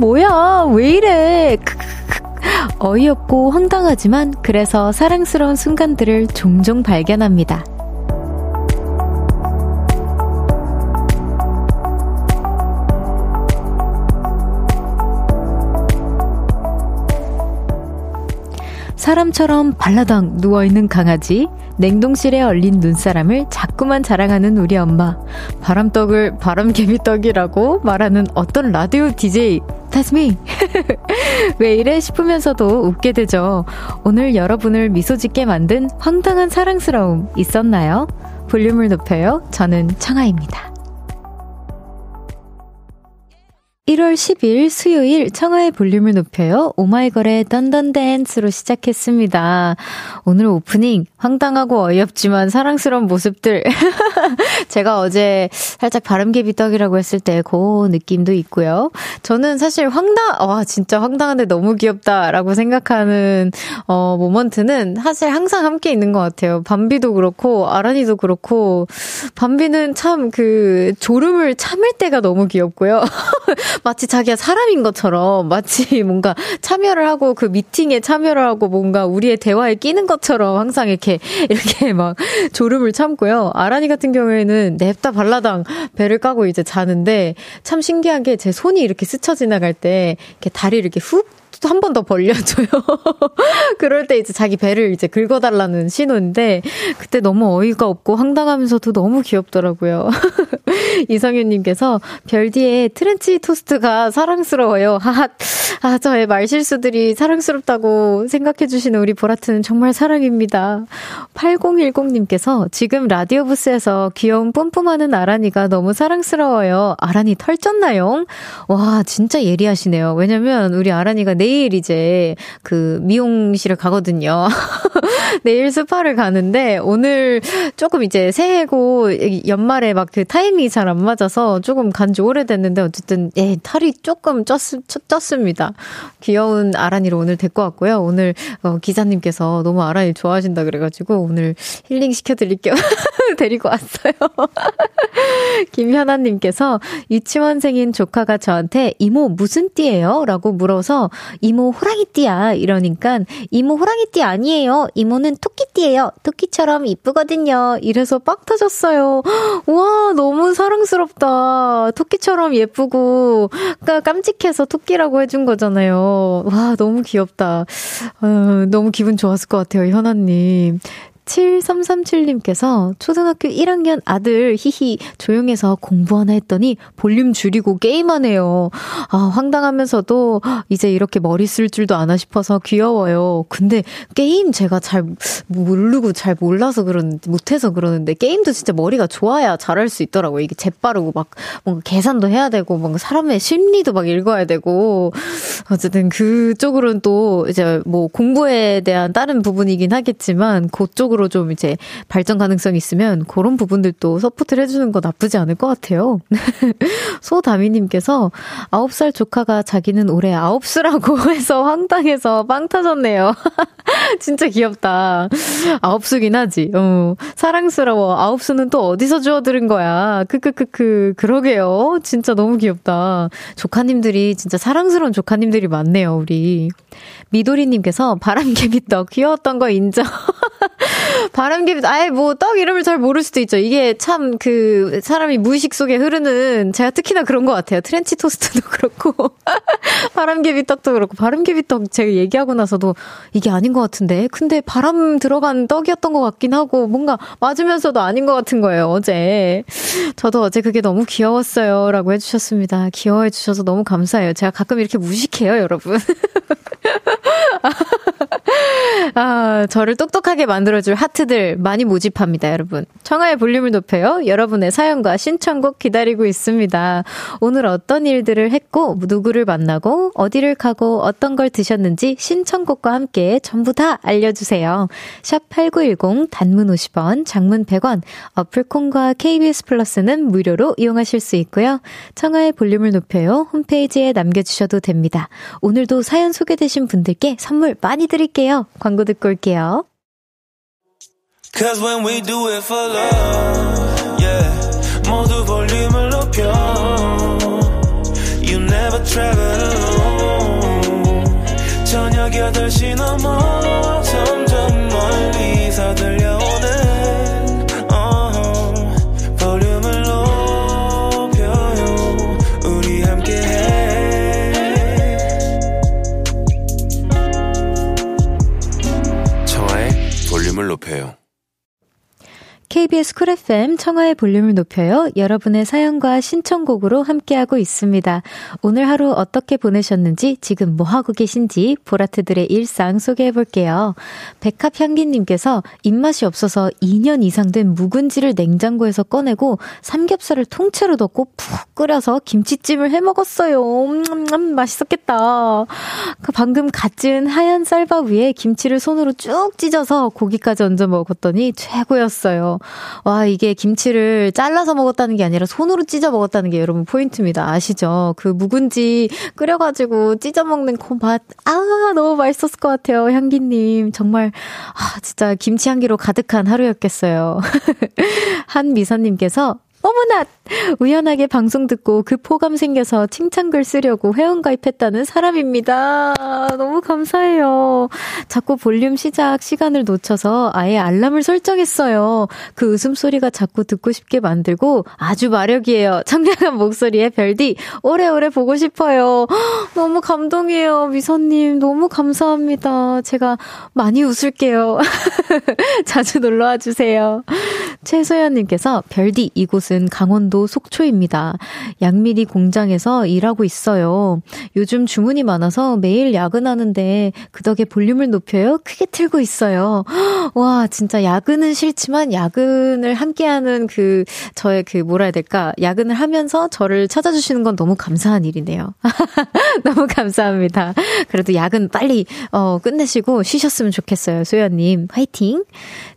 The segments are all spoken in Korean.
뭐야, 왜 이래. 어이없고 황당하지만 그래서 사랑스러운 순간들을 종종 발견합니다. 사람처럼 발라당 누워있는 강아지, 냉동실에 얼린 눈사람을 자꾸만 자랑하는 우리 엄마, 바람떡을 바람개비떡이라고 말하는 어떤 라디오 DJ, That's me. 왜 이래 싶으면서도 웃게 되죠. 오늘 여러분을 미소 짓게 만든 황당한 사랑스러움 있었나요? 볼륨을 높여요. 저는 청아입니다. 1월 10일 수요일 청하의 볼륨을 높여요. 오마이걸의 던던 댄스로 시작했습니다. 오늘 오프닝 황당하고 어이없지만 사랑스러운 모습들. 제가 어제 살짝 바람개비 떡이라고 했을 때 그 느낌도 있고요. 저는 사실 황당, 와, 진짜 황당한데 너무 귀엽다라고 생각하는, 어, 모먼트는 사실 항상 함께 있는 것 같아요. 밤비도 그렇고, 아란이도 그렇고, 밤비는 참 그 졸음을 참을 때가 너무 귀엽고요. 마치 자기가 사람인 것처럼 마치 뭔가 참여를 하고 그 미팅에 참여를 하고 뭔가 우리의 대화에 끼는 것처럼 항상 이렇게 이렇게 막 졸음을 참고요. 아란이 같은 경우에는 냅다 발라당 배를 까고 이제 자는데 참 신기하게 제 손이 이렇게 스쳐 지나갈 때 이렇게 다리를 이렇게 훅 한번더 벌려줘요. 그럴 때 이제 자기 배를 이제 긁어달라는 신호인데, 그때 너무 어이가 없고 황당하면서도 너무 귀엽더라고요. 이성윤님께서 별디의 트렌치 토스트가 사랑스러워요. 하하, 아, 저의 말실수들이 사랑스럽다고 생각해주시는 우리 보라트는 정말 사랑입니다. 8010님께서 지금 라디오 부스에서 귀여운 뿜뿜하는 아란이가 너무 사랑스러워요. 아란이 털쪘나요? 와, 진짜 예리하시네요. 왜냐면 우리 아란이가 내일 이제 그 미용실을 가거든요. 내일 스파를 가는데 오늘 조금 이제 새해고 연말에 막 그 타이밍 이 잘 안 맞아서 조금 간지 오래됐는데 어쨌든 예, 털이 조금 쪘, 쪘습니다. 귀여운 아란이를 오늘 데리고 왔고요. 오늘 어, 기사님께서 너무 아란이 좋아하신다 그래가지고 오늘 힐링 시켜드릴게요. 데리고 왔어요. 김현아님께서 유치원생인 조카가 저한테 이모 무슨 띠예요? 라고 물어서 이모 호랑이띠야 이러니까 이모 호랑이띠 아니에요. 이모는 토끼띠예요. 토끼처럼 이쁘거든요. 이래서 빡 터졌어요. 와 너무 사랑스럽다. 토끼처럼 예쁘고 그러니까 깜찍해서 토끼라고 해준 거잖아요. 와 너무 귀엽다. 어, 너무 기분 좋았을 것 같아요 현아님. 7337님께서 초등학교 1학년 아들 히히 조용해서 공부 하나 했더니 볼륨 줄이고 게임하네요. 아, 황당하면서도 이제 이렇게 머리 쓸 줄도 아나 싶어서 귀여워요. 근데 게임 제가 잘 모르고 잘 몰라서 그러는데 못해서 그러는데 게임도 진짜 머리가 좋아야 잘할 수 있더라고요. 이게 재빠르고 막 뭔가 계산도 해야 되고 뭔가 사람의 심리도 막 읽어야 되고 어쨌든 그쪽으로는 또 이제 뭐 공부에 대한 다른 부분이긴 하겠지만 그쪽으로 쪽으로 좀 이제 발전 가능성이 있으면 그런 부분들도 support를 해주는 거 나쁘지 않을 것 같아요. 소다미님께서 9살 조카가 자기는 올해 9수라고 해서 황당해서 빵 터졌네요. 진짜 귀엽다. 9수긴 하지. 어, 사랑스러워. 9수는 또 어디서 주워들은 거야. 크크크크. 그러게요. 진짜 너무 귀엽다. 조카님들이 진짜 사랑스러운 조카님들이 많네요, 우리. 미도리님께서 바람개비떡 귀여웠던 거 인정. 바람개비, 아예 뭐 떡 이름을 잘 모를 수도 있죠. 이게 참 그 사람이 무의식 속에 흐르는 제가 특히나 그런 것 같아요. 트렌치 토스트도 그렇고 바람개비 떡도 그렇고 바람개비 떡 제가 얘기하고 나서도 이게 아닌 것 같은데. 근데 바람 들어간 떡이었던 것 같긴 하고 뭔가 맞으면서도 아닌 것 같은 거예요. 어제 저도 어제 그게 너무 귀여웠어요라고 해주셨습니다. 귀여워해 주셔서 너무 감사해요. 제가 가끔 이렇게 무식해요, 여러분. 아, 저를 똑똑하게 만들어줄 하트들 많이 모집합니다, 여러분. 청하의 볼륨을 높여요. 여러분의 사연과 신청곡 기다리고 있습니다. 오늘 어떤 일들을 했고, 누구를 만나고, 어디를 가고, 어떤 걸 드셨는지 신청곡과 함께 전부 다 알려주세요. 샵8910 단문 50원, 장문 100원, 어플콘과 KBS 플러스는 무료로 이용하실 수 있고요. 청하의 볼륨을 높여요. 홈페이지에 남겨주셔도 됩니다. 오늘도 사연 소개되신 분들께 선물 많이 드릴게요. 광고 듣고 올게요. Cause when we do it for love, yeah. 모두 볼륨을 높여. You never travel alone. 저녁 8시 넘어. 조급해요. KBS 쿨 FM 청하의 볼륨을 높여요. 여러분의 사연과 신청곡으로 함께하고 있습니다. 오늘 하루 어떻게 보내셨는지, 지금 뭐 하고 계신지 보라트들의 일상 소개해 볼게요. 백합향기님께서 입맛이 없어서 2년 이상 된 묵은지를 냉장고에서 꺼내고 삼겹살을 통째로 넣고 푹 끓여서 김치찜을 해 먹었어요. 음, 음, 음, 맛있었겠다. 그 방금 갓 지은 하얀 쌀밥 위에 김치를 손으로 쭉 찢어서 고기까지 얹어 먹었더니 최고였어요. 와, 이게 김치를 잘라서 먹었다는 게 아니라 손으로 찢어 먹었다는 게 여러분 포인트입니다. 아시죠? 그 묵은지 끓여가지고 찢어 먹는 그 맛, 아, 너무 맛있었을 것 같아요. 향기님. 정말, 아, 진짜 김치 향기로 가득한 하루였겠어요. 한미선님께서 어머나! 우연하게 방송 듣고 그 포감 생겨서 칭찬글 쓰려고 회원가입했다는 사람입니다. 너무 감사해요. 자꾸 볼륨 시작 시간을 놓쳐서 아예 알람을 설정했어요. 그 웃음소리가 자꾸 듣고 싶게 만들고 아주 마력이에요. 청량한 목소리에 별디 오래오래 보고 싶어요. 너무 감동이에요. 미선님 너무 감사합니다. 제가 많이 웃을게요. 자주 놀러와 주세요. 최소연님께서 별디 이곳은 강원도 속초입니다. 양미리 공장에서 일하고 있어요. 요즘 주문이 많아서 매일 야근하는데 그 덕에 볼륨을 높여요. 크게 틀고 있어요. 와 진짜 야근은 싫지만 야근을 함께하는 그 저의 그 뭐라 해야 될까 야근을 하면서 저를 찾아주시는 건 너무 감사한 일이네요. 너무 감사합니다. 그래도 야근 빨리 어 끝내시고 쉬셨으면 좋겠어요. 소연님 화이팅.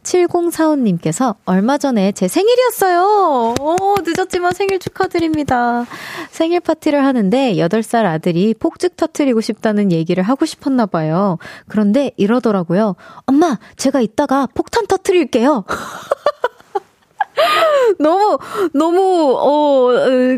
7045님께서 얼마 전에 제 생일이었어요. 오, 늦었지만 생일 축하드립니다. 생일 파티를 하는데 8살 아들이 폭죽 터트리고 싶다는 얘기를 하고 싶었나 봐요. 그런데 이러더라고요. 엄마, 제가 이따가 폭탄 터트릴게요. 너무, 너무, 어,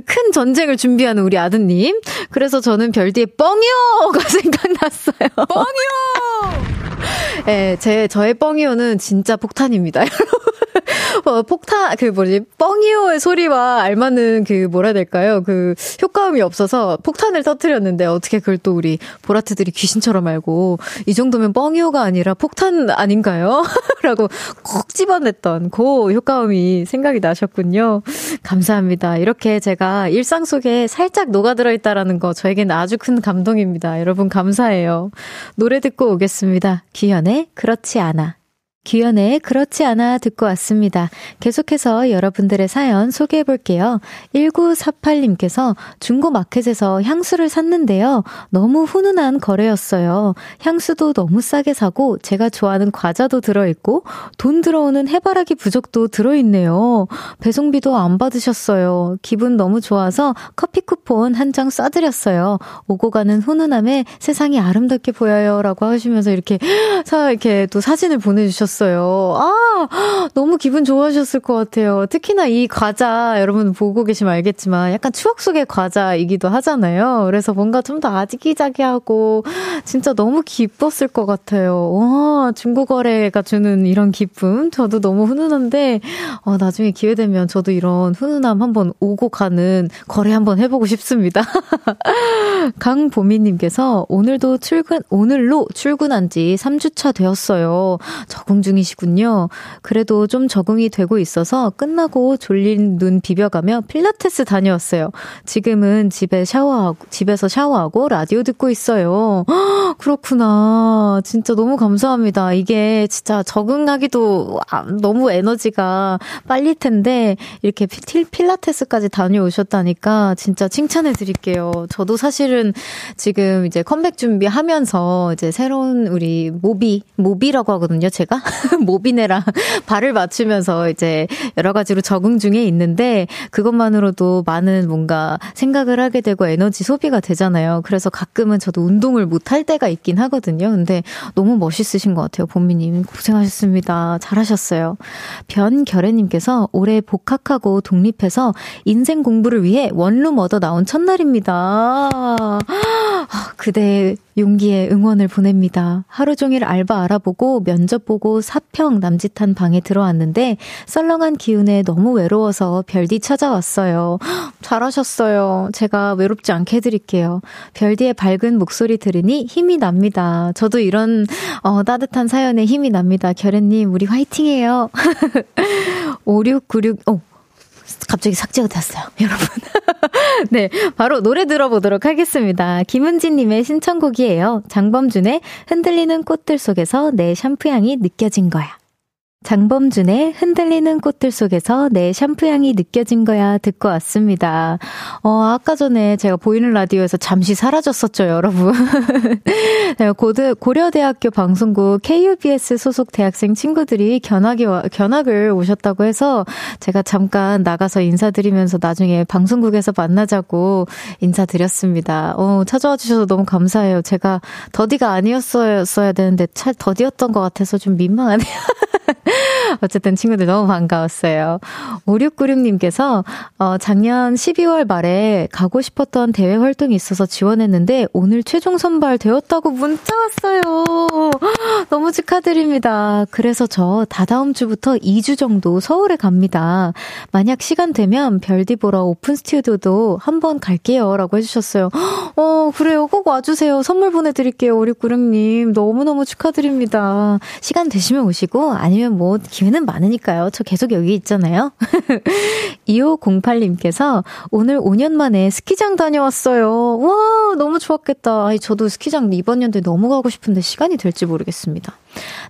큰 전쟁을 준비하는 우리 아드님. 그래서 저는 별디의 뻥이요가 생각났어요. 뻥이요! 예, 제, 저의 뻥이요는 진짜 폭탄입니다. 어, 폭탄, 그 뭐지, 뻥이오의 소리와 알맞는 그 뭐라 해야 될까요? 그 효과음이 없어서 폭탄을 터트렸는데 어떻게 그걸 또 우리 보라트들이 귀신처럼 알고 이 정도면 뻥이오가 아니라 폭탄 아닌가요? 라고 콕 집어냈던 그 효과음이 생각이 나셨군요. 감사합니다. 이렇게 제가 일상 속에 살짝 녹아들어 있다라는 거 저에겐 아주 큰 감동입니다. 여러분 감사해요. 노래 듣고 오겠습니다. 기현의 그렇지 않아. 규현의 그렇지 않아 듣고 왔습니다. 계속해서 여러분들의 사연 소개해 볼게요. 1948님께서 중고 마켓에서 향수를 샀는데요. 너무 훈훈한 거래였어요. 향수도 너무 싸게 사고 제가 좋아하는 과자도 들어있고 돈 들어오는 해바라기 부적도 들어있네요. 배송비도 안 받으셨어요. 기분 너무 좋아서 커피 쿠폰 한 장 쏴드렸어요. 오고 가는 훈훈함에 세상이 아름답게 보여요. 라고 하시면서 이렇게, 사, 이렇게 또 사진을 보내주셨어요. 주셨어요. 아, 너무 기분 좋아하셨을 것 같아요. 특히나 이 과자, 여러분 보고 계시면 알겠지만 약간 추억 속의 과자이기도 하잖아요. 그래서 뭔가 좀 더 아기자기하고 진짜 너무 기뻤을 것 같아요. 와, 중고거래가 주는 이런 기쁨. 저도 너무 훈훈한데, 어, 나중에 기회 되면 저도 이런 훈훈함 한번 오고 가는 거래 한번 해보고 싶습니다. 강보미님께서 오늘도 출근, 오늘로 출근한 지 3주차 되었어요. 적응 중이시군요. 그래도 좀 적응이 되고 있어서 끝나고 졸린 눈 비벼가며 필라테스 다녀왔어요. 지금은 집에 샤워하고, 집에서 샤워하고 라디오 듣고 있어요. 허, 그렇구나. 진짜 너무 감사합니다. 이게 진짜 적응하기도 아, 너무 에너지가 빨릴 텐데, 이렇게 필, 필라테스까지 다녀오셨다니까 진짜 칭찬해 드릴게요. 저도 사실은 지금 이제 컴백 준비하면서 이제 새로운 우리 모비, 모비라고 하거든요, 제가. 모비네랑 발을 맞추면서 이제 여러 가지로 적응 중에 있는데 그것만으로도 많은 뭔가 생각을 하게 되고 에너지 소비가 되잖아요. 그래서 가끔은 저도 운동을 못 할 때가 있긴 하거든요. 근데 너무 멋있으신 것 같아요. 본미님 고생하셨습니다. 잘하셨어요. 변결애님께서 올해 복학하고 독립해서 인생 공부를 위해 원룸 얻어 나온 첫날입니다. 아, 아, 그대의 용기에 응원을 보냅니다. 하루 종일 알바 알아보고 면접 보고 사평 남짓한 방에 들어왔는데 썰렁한 기운에 너무 외로워서 별디 찾아왔어요. 잘하셨어요. 제가 외롭지 않게 해드릴게요. 별디의 밝은 목소리 들으니 힘이 납니다. 저도 이런 어, 따뜻한 사연에 힘이 납니다. 결혜님 우리 화이팅해요. 5696 어. 갑자기 삭제가 됐어요, 여러분. 네, 바로 노래 들어보도록 하겠습니다. 김은지님의 신청곡이에요. 장범준의 흔들리는 꽃들 속에서 내 샴푸 향이 느껴진 거야. 장범준의 흔들리는 꽃들 속에서 내 샴푸 향이 느껴진 거야 듣고 왔습니다. 어, 아까 전에 제가 보이는 라디오에서 잠시 사라졌었죠, 여러분. 네, 고대, 고려대학교 방송국 KUBS 소속 대학생 친구들이 견학이, 견학을 오셨다고 해서 제가 잠깐 나가서 인사드리면서 나중에 방송국에서 만나자고 인사드렸습니다. 어, 찾아와 주셔서 너무 감사해요. 제가 더디가 아니었어야 되는데 차, 더디였던 것 같아서 좀 민망하네요. 어쨌든 친구들 너무 반가웠어요. 5696님께서, 어, 작년 12월 말에 가고 싶었던 대회 활동이 있어서 지원했는데 오늘 최종 선발 되었다고 문자 왔어요. 너무 축하드립니다. 그래서 저 다다음 주부터 2주 정도 서울에 갑니다. 만약 시간 되면 별디 보러 오픈 스튜디오도 한번 갈게요. 라고 해주셨어요. 어, 그래요. 꼭 와주세요. 선물 보내드릴게요. 5696님. 너무너무 축하드립니다. 시간 되시면 오시고 아니면 뭐 기회는 많으니까요. 저 계속 여기 있잖아요. 2508님께서 오늘 5년 만에 스키장 다녀왔어요. 와, 너무 좋았겠다. 아니, 저도 스키장 이번 연도에 너무 가고 싶은데 시간이 될지 모르겠습니다.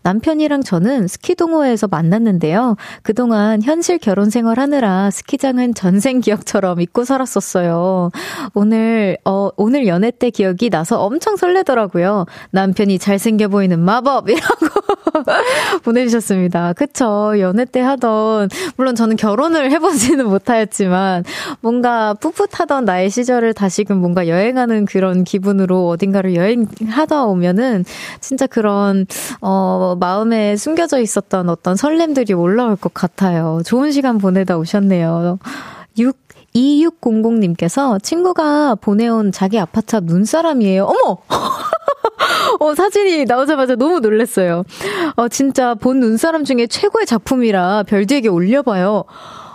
남편이랑 저는 스키 동호회에서 만났는데요. 그동안 현실 결혼 생활 하느라 스키장은 전생 기억처럼 잊고 살았었어요. 오늘, 어, 오늘 연애 때 기억이 나서 엄청 설레더라고요. 남편이 잘생겨 보이는 마법이라고 보내주셨습니다. 그쵸. 연애 때 하던, 물론 저는 결혼을 해보지는 못하였지만, 뭔가 풋풋하던 나의 시절을 다시금 뭔가 여행하는 그런 기분으로 어딘가를 여행하다 오면은, 진짜 그런, 어, 마음에 숨겨져 있었던 어떤 설렘들이 올라올 것 같아요. 좋은 시간 보내다 오셨네요. 6 2600님께서 친구가 보내온 자기 아파트 앞 눈사람이에요. 어머! 어, 사진이 나오자마자 너무 놀랐어요. 어, 진짜 본 눈사람 중에 최고의 작품이라 별디에게 올려봐요.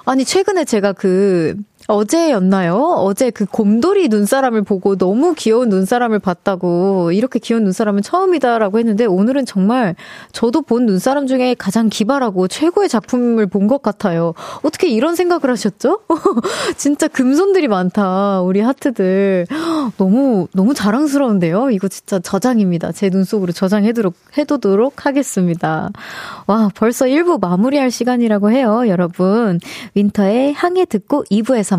아니, 최근에 제가 그, 어제였나요? 어제 그 곰돌이 눈사람을 보고 너무 귀여운 눈사람을 봤다고 이렇게 귀여운 눈사람은 처음이다라고 했는데 오늘은 정말 저도 본 눈사람 중에 가장 기발하고 최고의 작품을 본 것 같아요. 어떻게 이런 생각을 하셨죠? 진짜 금손들이 많다. 우리 하트들. 너무 너무 자랑스러운데요. 이거 진짜 저장입니다. 제 눈 속으로 저장해두도록 해두도록 하겠습니다. 와, 벌써 1부 마무리할 시간이라고 해요, 여러분. 윈터의 항해 듣고 2부에서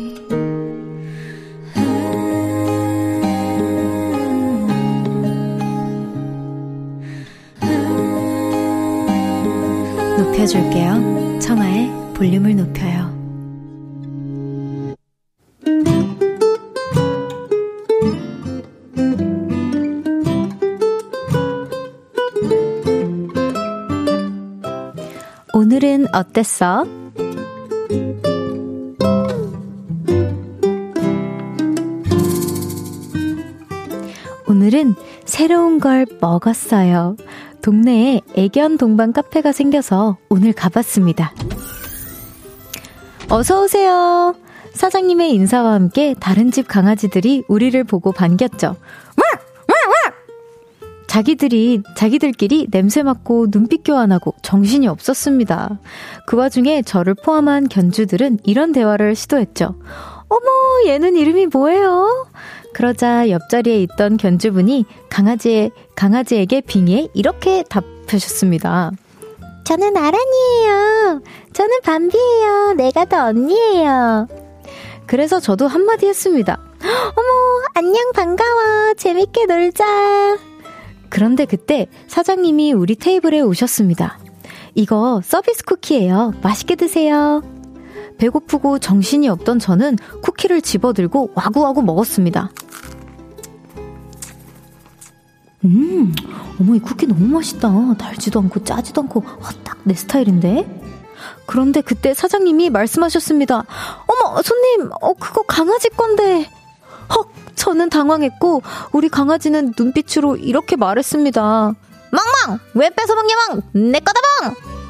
높여줄게요. 청하의 볼륨을 높여요. 오늘은 어땠어? 오늘은 새로운 걸 먹었어요. 동네에 애견 동반 카페가 생겨서 오늘 가봤습니다. 어서오세요. 사장님의 인사와 함께 다른 집 강아지들이 우리를 보고 반겼죠. 자기들이, 자기들끼리 냄새 맡고 눈빛 교환하고 정신이 없었습니다. 그 와중에 저를 포함한 견주들은 이런 대화를 시도했죠. 어머, 얘는 이름이 뭐예요? 그러자 옆자리에 있던 견주분이 강아지의, 강아지에게 빙의해 이렇게 답하셨습니다. 저는 아란이에요. 저는 밤비예요. 내가 더 언니예요. 그래서 저도 한마디 했습니다. 어머, 안녕, 반가워. 재밌게 놀자. 그런데 그때 사장님이 우리 테이블에 오셨습니다. 이거 서비스 쿠키예요. 맛있게 드세요. 배고프고 정신이 없던 저는 쿠키를 집어들고 와구와구 먹었습니다. 음, 어머, 이 쿠키 너무 맛있다. 달지도 않고 짜지도 않고, 아, 딱내 스타일인데? 그런데 그때 사장님이 말씀하셨습니다. 어머, 손님, 어, 그거 강아지 건데. 헉, 저는 당황했고, 우리 강아지는 눈빛으로 이렇게 말했습니다. 망망! 왜 뺏어먹냐, 망! 내 거다, 망!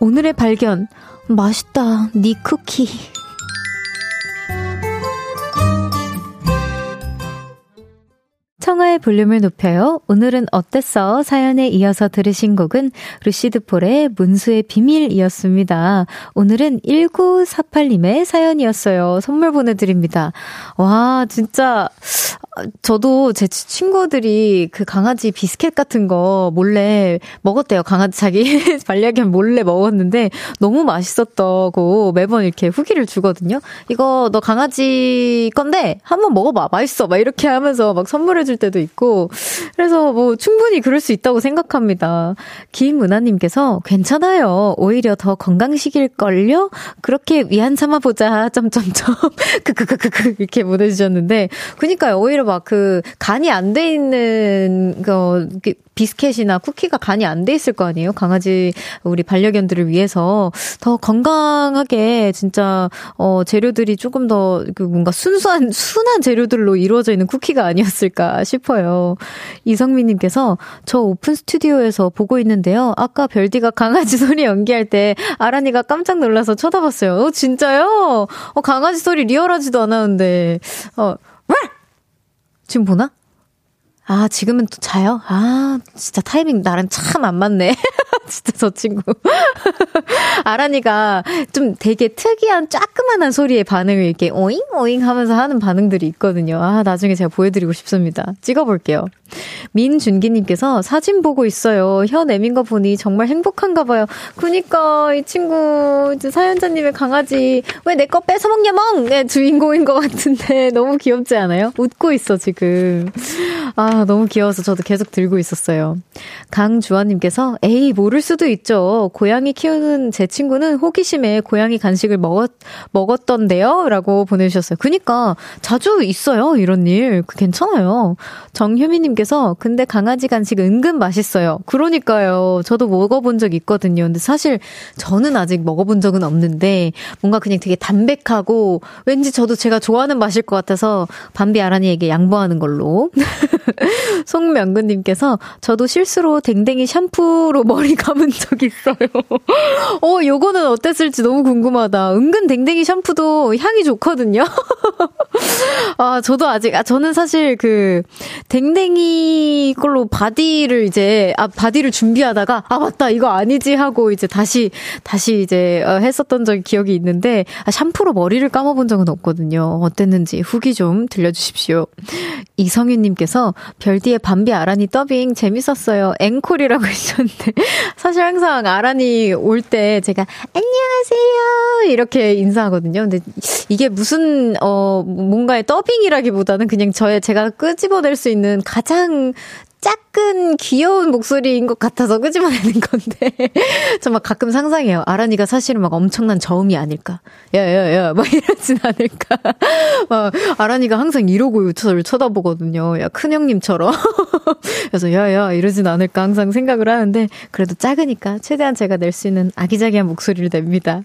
오늘의 발견. 맛있다, 니 쿠키. 청하의 볼륨을 높여요. 오늘은 어땠어? 사연에 이어서 들으신 곡은 루시드 폴의 문수의 비밀이었습니다. 오늘은 1948님의 사연이었어요. 선물 보내드립니다. 와, 진짜, 저도 제 친구들이 그 강아지 비스켓 같은 거 몰래 먹었대요. 강아지 자기 반려견 몰래 먹었는데 너무 맛있었다고 매번 이렇게 후기를 주거든요. 이거 너 강아지 건데 한번 먹어봐. 맛있어. 막 이렇게 하면서 막 선물해 줄 때도 있고. 그래서 뭐 충분히 그럴 수 있다고 생각합니다. 김은하님께서 괜찮아요. 오히려 더 건강식일 걸요? 그렇게 위안 삼아 보자. 점점점. 크크크크크 이렇게 보내주셨는데. 그니까요. 오히려 막 그 간이 안 돼 있는 거 비스켓이나 쿠키가 간이 안 돼 있을 거 아니에요? 강아지 우리 반려견들을 위해서 더 건강하게 진짜 어 재료들이 조금 더 그 뭔가 순수한 순한 재료들로 이루어져 있는 쿠키가 아니었을까 싶어요. 이성민 님께서 저 오픈 스튜디오에서 보고 있는데요. 아까 별디가 강아지 소리 연기할 때 아란이가 깜짝 놀라서 쳐다봤어요. 어 진짜요? 어 강아지 소리 리얼하지도 않았는데 어 지금 보나? 아, 지금은 또 자요? 아, 진짜 타이밍 나랑 참 안 맞네. 진짜 저 친구. 아란이가 좀 되게 특이한 쪼끄만한 소리에 반응을 이렇게 오잉 오잉 하면서 하는 반응들이 있거든요. 아, 나중에 제가 보여드리고 싶습니다. 찍어볼게요. 민준기님께서 사진 보고 있어요. 혀 내민 거 보니 정말 행복한가 봐요. 그니까 이 친구 사연자님의 강아지 왜 내 거 뺏어먹냐 멍! 네, 주인공인 것 같은데 너무 귀엽지 않아요? 웃고 있어 지금. 아 너무 귀여워서 저도 계속 들고 있었어요. 강주환님께서 에이 모를 수도 있죠. 고양이 키우는 제 친구는 호기심에 고양이 간식을 먹었 먹었던데요 라고 보내주셨어요. 그니까 자주 있어요 이런 일. 그 괜찮아요. 정효미님 님께서 근데 강아지 간식 은근 맛있어요. 그러니까요. 저도 먹어본 적 있거든요. 근데 사실 저는 아직 먹어본 적은 없는데 뭔가 그냥 되게 담백하고 왠지 저도 제가 좋아하는 맛일 것 같아서 밤비 아라니에게 양보하는 걸로. 송명근님께서 저도 실수로 댕댕이 샴푸로 머리 감은 적 있어요. 어, 요거는 어땠을지 너무 궁금하다. 은근 댕댕이 샴푸도 향이 좋거든요. 아, 저도 아직, 아, 저는 사실 그, 댕댕이 걸로 바디를 이제, 아, 바디를 준비하다가, 아, 맞다, 이거 아니지 하고 이제 다시, 다시 이제, 어, 했었던 적이 기억이 있는데, 아, 샴푸로 머리를 감아본 적은 없거든요. 어땠는지 후기 좀 들려주십시오. 이성윤님께서, 별디의 밤비 아란이 더빙 재밌었어요. 앵콜이라고 해주셨는데, 사실 항상 아란이 올 때 제가, 안녕하세요! 이렇게 인사하거든요. 근데 이게 무슨, 어, 뭔가의 더빙이라기보다는 그냥 저의 제가 끄집어낼 수 있는 가장 작은 귀여운 목소리인 것 같아서 끄집어내는 건데 저막 가끔 상상해요. 아란이가 사실은 막 엄청난 저음이 아닐까. 야야야 막 이러진 않을까. 막 아란이가 항상 이러고 저를 쳐다보거든요. 야 큰형님처럼. 그래서 야야 이러진 않을까 항상 생각을 하는데 그래도 작으니까 최대한 제가 낼 수 있는 아기자기한 목소리를 냅니다.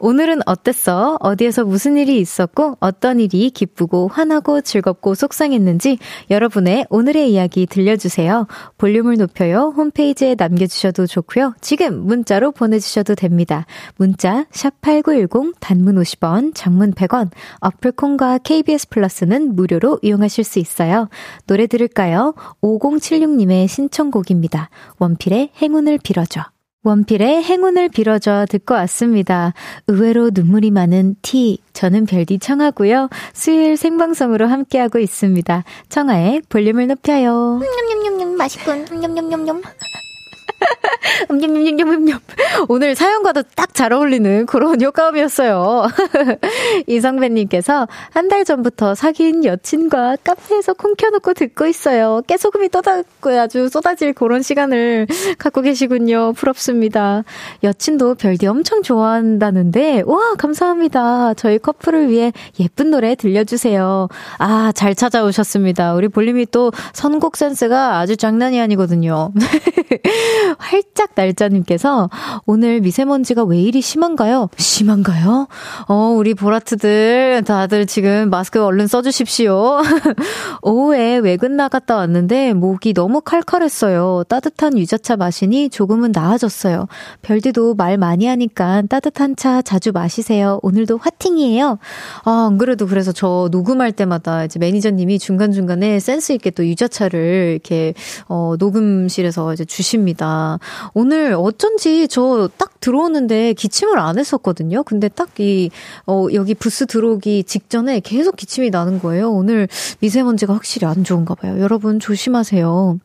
오늘은 어땠어? 어디에서 무슨 일이 있었고 어떤 일이 기쁘고 화나고 즐겁고 속상했는지 여러분의 오늘의 이야기 들려주세요. 보내주세요. 볼륨을 높여요. 홈페이지에 남겨주셔도 좋고요. 지금 문자로 보내주셔도 됩니다. 문자 샵8910 단문 50원, 장문 100원, 어플콘과 KBS 플러스는 무료로 이용하실 수 있어요. 노래 들을까요? 5076님의 신청곡입니다. 원필의 행운을 빌어줘. 원필의 행운을 빌어줘 듣고 왔습니다. 의외로 눈물이 많은 티. 저는 별디 청하고요. 수요일 생방송으로 함께하고 있습니다. 청하의 볼륨을 높여요. 냠냠냠냠 맛있군. 냠냠냠냠. 음냠냠냠냠냠. 오늘 사연과도 딱 잘 어울리는 그런 효과음이었어요. 이성배님께서 한 달 전부터 사귄 여친과 카페에서 콩 켜놓고 듣고 있어요. 깨소금이 떠다고 아주 쏟아질 그런 시간을 갖고 계시군요. 부럽습니다. 여친도 별디 엄청 좋아한다는데, 와, 감사합니다. 저희 커플을 위해 예쁜 노래 들려주세요. 아, 잘 찾아오셨습니다. 우리 볼림이 또 선곡 센스가 아주 장난이 아니거든요. 활짝 날짜님께서 오늘 미세먼지가 왜 이리 심한가요? 심한가요? 어, 우리 보라트들 다들 지금 마스크 얼른 써주십시오. 오후에 외근 나갔다 왔는데 목이 너무 칼칼했어요. 따뜻한 유자차 마시니 조금은 나아졌어요. 별디도 말 많이 하니까 따뜻한 차 자주 마시세요. 오늘도 화팅이에요. 아, 안 그래도 그래서 저 녹음할 때마다 이제 매니저님이 중간중간에 센스 있게 또 유자차를 이렇게 어, 녹음실에서 이제 주십니다. 오늘 어쩐지 저 딱 들어오는데 기침을 안 했었거든요. 근데 딱 이, 어, 여기 부스 들어오기 직전에 계속 기침이 나는 거예요. 오늘 미세먼지가 확실히 안 좋은가 봐요. 여러분 조심하세요.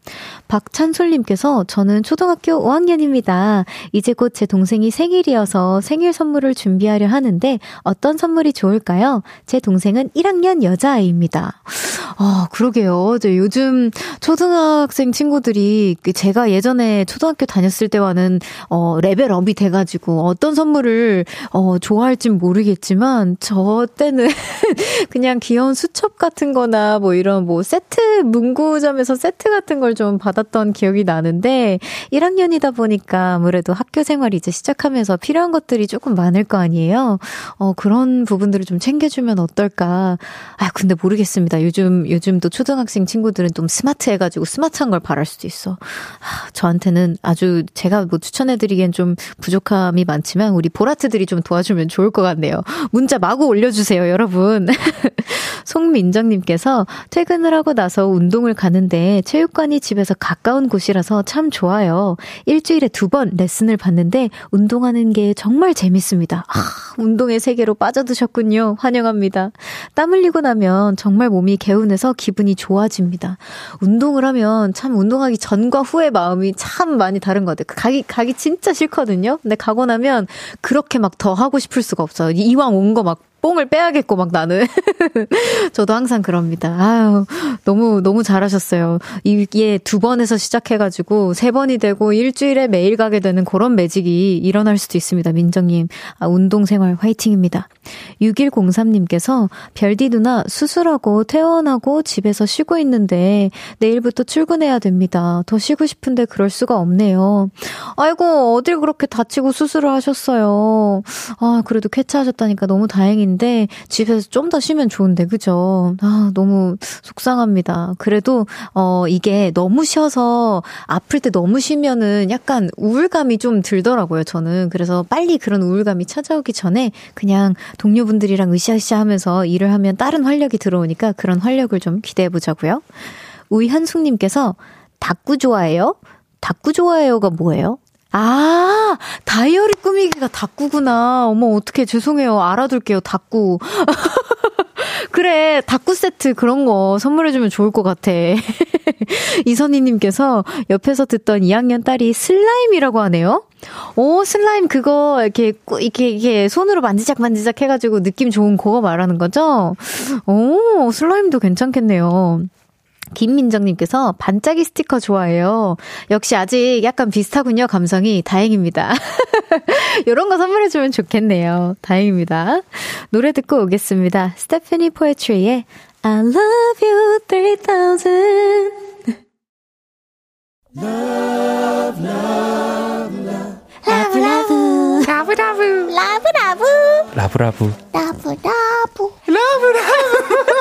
박찬솔님께서 저는 초등학교 5학년입니다. 이제 곧 제 동생이 생일이어서 생일 선물을 준비하려 하는데 어떤 선물이 좋을까요? 제 동생은 1학년 여자아이입니다. 아, 그러게요. 저 요즘 초등학생 친구들이 그 제가 예전에 초등학교 다녔을 때와는 어 레벨업이 돼 가지고 어떤 선물을 어 좋아할진 모르겠지만 저 때는 그냥 귀여운 수첩 같은 거나 뭐 이런 뭐 세트 문구점에서 세트 같은 걸 좀 받았던 기억이 나는데 1학년이다 보니까 아무래도 학교 생활 이제 시작하면서 필요한 것들이 조금 많을 거 아니에요. 어 그런 부분들을 좀 챙겨 주면 어떨까. 아 근데 모르겠습니다. 요즘 요즘 또 초등학생 친구들은 좀 스마트해 가지고 스마트한 걸 바랄 수도 있어. 아, 저한테는 아주 제가 뭐 추천해드리기엔 좀 부족함이 많지만 우리 보라트들이 좀 도와주면 좋을 것 같네요. 문자 마구 올려주세요, 여러분. 송민정님께서 퇴근을 하고 나서 운동을 가는데 체육관이 집에서 가까운 곳이라서 참 좋아요. 일주일에 두 번 레슨을 받는데 운동하는 게 정말 재밌습니다. 아, 운동의 세계로 빠져드셨군요. 환영합니다. 땀 흘리고 나면 정말 몸이 개운해서 기분이 좋아집니다. 운동을 하면 참 운동하기 전과 후의 마음이 참 많이 다른 것 같아요. 가기, 가기 진짜 싫거든요? 근데 가고 나면 그렇게 막 더 하고 싶을 수가 없어요. 이왕 온 거 막 뽕을 빼야겠고 막 나는 저도 항상 그럽니다. 아유 너무 너무 잘하셨어요. 이게 두 번에서 시작해가지고 세 번이 되고 일주일에 매일 가게 되는 그런 매직이 일어날 수도 있습니다. 민정님 아, 운동 생활 화이팅입니다. 6103님께서 별디 누나 수술하고 퇴원하고 집에서 쉬고 있는데 내일부터 출근해야 됩니다. 더 쉬고 싶은데 그럴 수가 없네요. 아이고 어딜 그렇게 다치고 수술을 하셨어요. 아 그래도 쾌차하셨다니까 너무 다행인데. 있는데 집에서 좀 더 쉬면 좋은데 그죠? 아 너무 속상합니다. 그래도 어 이게 너무 쉬어서 아플 때 너무 쉬면은 약간 우울감이 좀 들더라고요. 저는 그래서 빨리 그런 우울감이 찾아오기 전에 그냥 동료분들이랑 으쌰으쌰하면서 일을 하면 다른 활력이 들어오니까 그런 활력을 좀 기대해 보자고요. 우이한숙님께서 닭구 좋아해요? 닭구 좋아해요가 뭐예요? 아, 다이어리 꾸미기가 닭구구나. 어머, 어떻게 죄송해요. 알아둘게요. 닭구. 그래, 닭구 세트 그런 거 선물해주면 좋을 것 같아. 이선희님께서 옆에서 듣던 2학년 딸이 슬라임이라고 하네요. 오, 슬라임 그거 이렇게, 이렇게, 이렇게 손으로 만지작 만지작 해가지고 느낌 좋은 그거 말하는 거죠? 오, 슬라임도 괜찮겠네요. 김민정님께서 반짝이 스티커 좋아해요. 역시 아직 약간 비슷하군요, 감성이. 다행입니다. 요런 거 선물해주면 좋겠네요. 다행입니다. 노래 듣고 오겠습니다. Stephanie Poetri의 I love you 3000 Love, love, love. love love love love love love love love love love love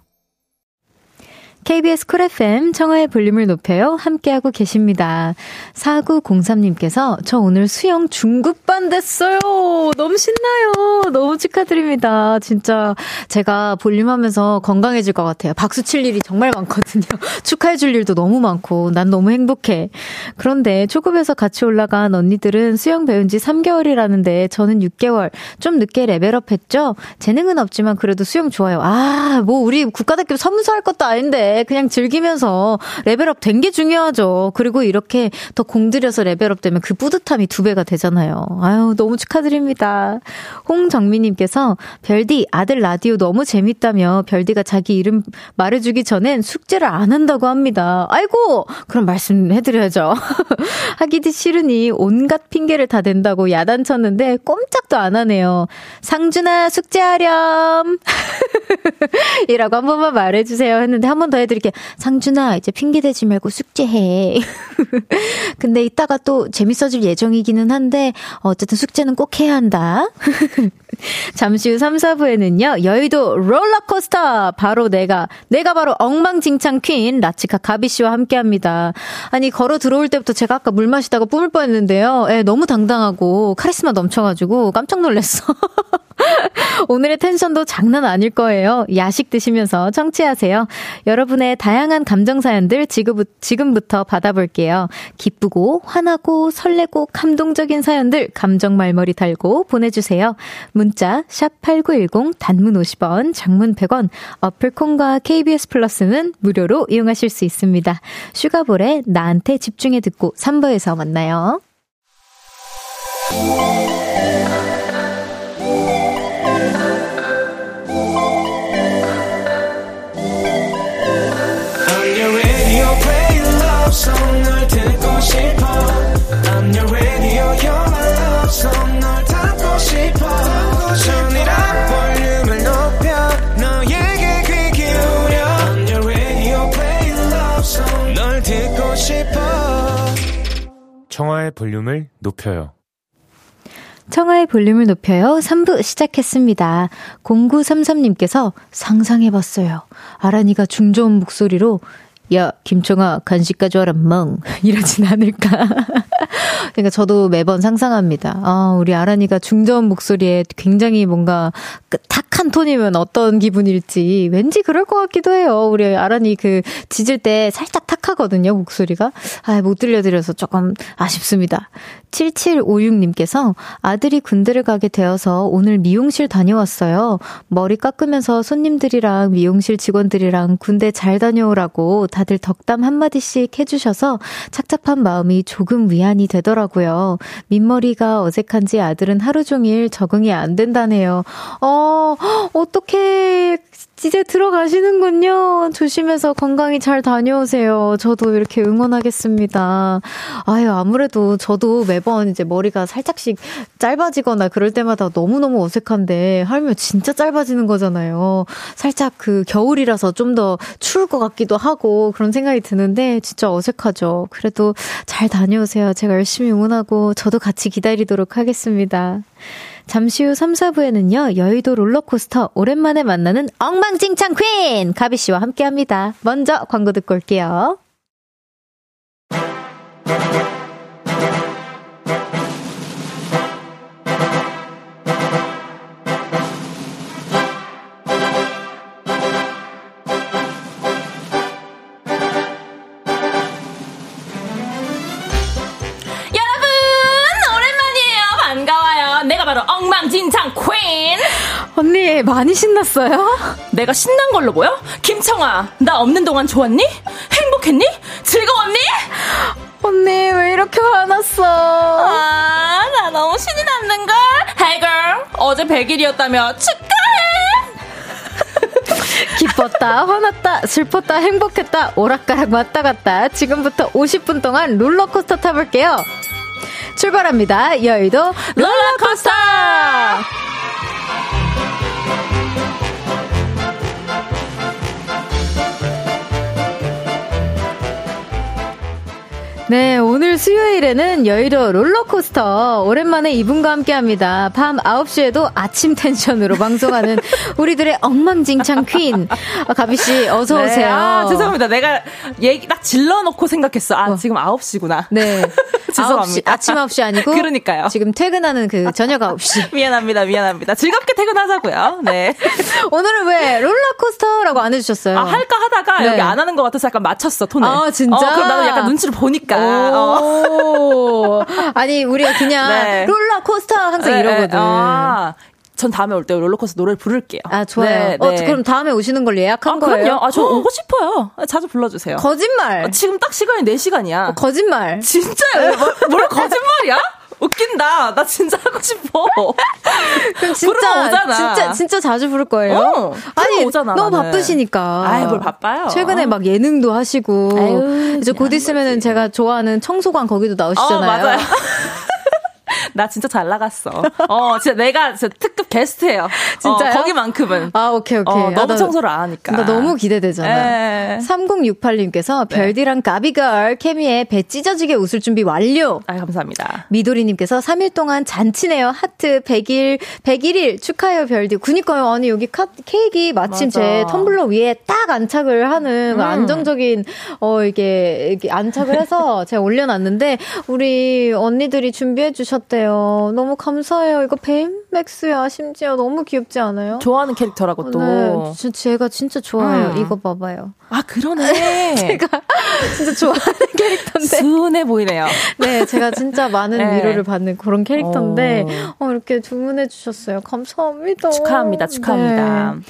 KBS 쿨 FM 청하의 볼륨을 높여요. 함께하고 계십니다. 4903님께서 저 오늘 수영 중급반 됐어요. 너무 신나요. 너무 축하드립니다. 진짜 제가 볼륨 하면서 건강해질 것 같아요. 박수 칠 일이 정말 많거든요. 축하해줄 일도 너무 많고 난 너무 행복해. 그런데 초급에서 같이 올라간 언니들은 수영 배운 지 3개월이라는데 저는 6개월 좀 늦게 level up 했죠. 재능은 없지만 그래도 수영 좋아요. 아, 뭐 우리 국가대표 선수할 것도 아닌데 그냥 즐기면서 level up 된 게 중요하죠. 그리고 이렇게 더 공들여서 level up 되면 그 뿌듯함이 두 배가 되잖아요. 아유, 너무 축하드립니다. 홍정미님께서 별디 아들 라디오 너무 재밌다며 별디가 자기 이름 말해주기 전엔 숙제를 안 한다고 합니다. 아이고! 그럼 말씀해드려야죠. 하기도 싫으니 온갖 핑계를 다 댄다고 야단쳤는데 꼼짝도 안 하네요. 상준아, 숙제하렴! 이라고 한 번만 말해주세요 했는데 한 번 더 해드릴게요. 상준아, 이제 핑계 대지 말고 숙제해. 근데 이따가 또 재밌어질 예정이기는 한데, 어쨌든 숙제는 꼭 해야 한다. 잠시 후 3, 4부에는요, 여의도 롤러코스터! 바로 내가, 내가 바로 엉망진창 퀸, 라치카 가비 씨와 함께 합니다. 아니, 걸어 들어올 때부터 제가 아까 물 마시다가 뿜을 뻔 했는데요. 예, 너무 당당하고, 카리스마 넘쳐가지고 깜짝 놀랐어. 오늘의 텐션도 장난 아닐 거예요. 야식 드시면서 청취하세요. 여러분의 다양한 감정 사연들 지금부터 받아볼게요. 기쁘고, 화나고, 설레고, 감동적인 사연들 감정 말머리 달고 보내주세요. 문자 샵8910 단문 50원, 장문 100원, 어플 콘과 KBS 플러스는 무료로 이용하실 수 있습니다. 슈가볼의 나한테 집중해 듣고 3부에서 만나요. 청하의 볼륨을 높여요. 청하의 볼륨을 높여요. 3부 시작했습니다. 0933님께서 상상해봤어요. 아란이가 중저음 목소리로 야, 김청아, 간식 가져와라, 멍. 이러진 않을까. 그러니까 저도 매번 상상합니다. 아, 우리 아란이가 중저음 목소리에 굉장히 뭔가 그탁 한 톤이면 어떤 기분일지 왠지 그럴 것 같기도 해요. 우리 아란이 그 짖을 때 살짝 탁하거든요, 목소리가. 아, 못 들려드려서 조금 아쉽습니다. 7756님께서 아들이 군대를 가게 되어서 오늘 미용실 다녀왔어요. 머리 깎으면서 손님들이랑 미용실 직원들이랑 군대 잘 다녀오라고 다들 덕담 한마디씩 해주셔서 착잡한 마음이 조금 위안이 되더라고요. 민머리가 어색한지 아들은 하루 종일 적응이 안 된다네요. 어, 어떻게 이제 들어가시는군요. 조심해서 건강히 잘 다녀오세요. 저도 이렇게 응원하겠습니다. 아유, 아무래도 저도 매번 이제 머리가 살짝씩 짧아지거나 그럴 때마다 너무너무 어색한데, 하면 진짜 짧아지는 거잖아요. 살짝 그 겨울이라서 좀 더 추울 것 같기도 하고, 그런 생각이 드는데, 진짜 어색하죠. 그래도 잘 다녀오세요. 제가 열심히 응원하고, 저도 같이 기다리도록 하겠습니다. 잠시 후 3, 4부에는요, 여의도 롤러코스터 오랜만에 만나는 엉망진창 퀸! 가비 씨와 함께 합니다. 먼저 광고 듣고 올게요. 많이 신났어요? 내가 신난 걸로 보여? 김청아, 나 없는 동안 좋았니? 행복했니? 즐거웠니? 언니, 왜 이렇게 화났어? 아, 나 너무 신이 났는걸? Hey girl, 어제 100일이었다며 축하해! 기뻤다, 화났다, 슬펐다, 행복했다, 오락가락 왔다 갔다. 지금부터 50분 동안 롤러코스터 타볼게요. 출발합니다. 여의도 롤러코스터! 수요일에는 여의도 롤러코스터 오랜만에 이분과 함께 합니다. 밤 9시에도 아침 텐션으로 방송하는 우리들의 엉망진창 퀸. 아, 가비 씨, 어서오세요. 네, 아, 죄송합니다. 내가 얘기 딱 질러놓고 생각했어. 아, 어. 지금 9시구나. 네. 죄송합니다. 9시, 아침 9시 아니고. 그러니까요. 지금 퇴근하는 그 저녁 9시. 미안합니다, 미안합니다. 즐겁게 퇴근하자고요. 네. 오늘은 왜 롤러코스터라고 안 해주셨어요? 아, 할까 하다가 네. 여기 안 하는 것 같아서 약간 맞췄어, 톤을. 아, 진짜? 어, 그럼 나도 약간 눈치를 보니까. 어. 아니 우리가 그냥 네. 롤러코스터 항상 네, 이러거든. 아, 전 다음에 올 때 롤러코스터 노래를 부를게요. 아, 좋아요. 네, 어, 네. 그럼 다음에 오시는 걸 예약한 아, 거예요? 그럼요. 아, 저 오고 싶어요. 자주 불러주세요. 거짓말. 어, 지금 딱 시간이 4시간이야. 어, 거짓말. 진짜요? 뭐, 뭘 거짓말이야? 웃긴다. 나 진짜 하고 싶어. 그럼 진짜 오잖아. 진짜 진짜 자주 부를 거예요. 어, 아니 오잖아, 너무 나는. 바쁘시니까. 아이 뭘 바빠요. 최근에 막 예능도 하시고 아유, 이제 곧 있으면은 제가 좋아하는 청소관 거기도 나오시잖아요. 어, 맞아요. 나 진짜 잘 나갔어. 어, 진짜 내가 진짜 특급 게스트예요. 진짜 어, 거기만큼은. 아, 오케이, 오케이. 어, 너무 아, 청소를 안 하니까. 나 너무 기대되잖아. 3068님께서 네. 별디랑 가비걸 케미에 배 찢어지게 웃을 준비 완료. 아, 감사합니다. 미도리님께서 3일 동안 잔치네요. 하트 100일, 101일 축하해요, 별디. 그니까요. 아니, 여기 카, 케이크 마침 맞아. 제 텀블러 위에 딱 안착을 하는 음. 안정적인, 어, 이게, 이게 안착을 해서 제가 올려놨는데, 우리 언니들이 준비해 주셨 대요. 너무 감사해요. 이거 뱀 맥스야. 심지어 너무 귀엽지 않아요? 좋아하는 캐릭터라고 또. 네, 제가 진짜 좋아해요. 음. 이거 봐봐요. 아, 그러네. 제가 진짜 좋아하는 캐릭터인데. 순해 보이네요. 네, 제가 진짜 많은 네. 위로를 받는 그런 캐릭터인데, 어, 어 이렇게 주문해 주셨어요. 감사합니다. 축하합니다. 축하합니다. 네.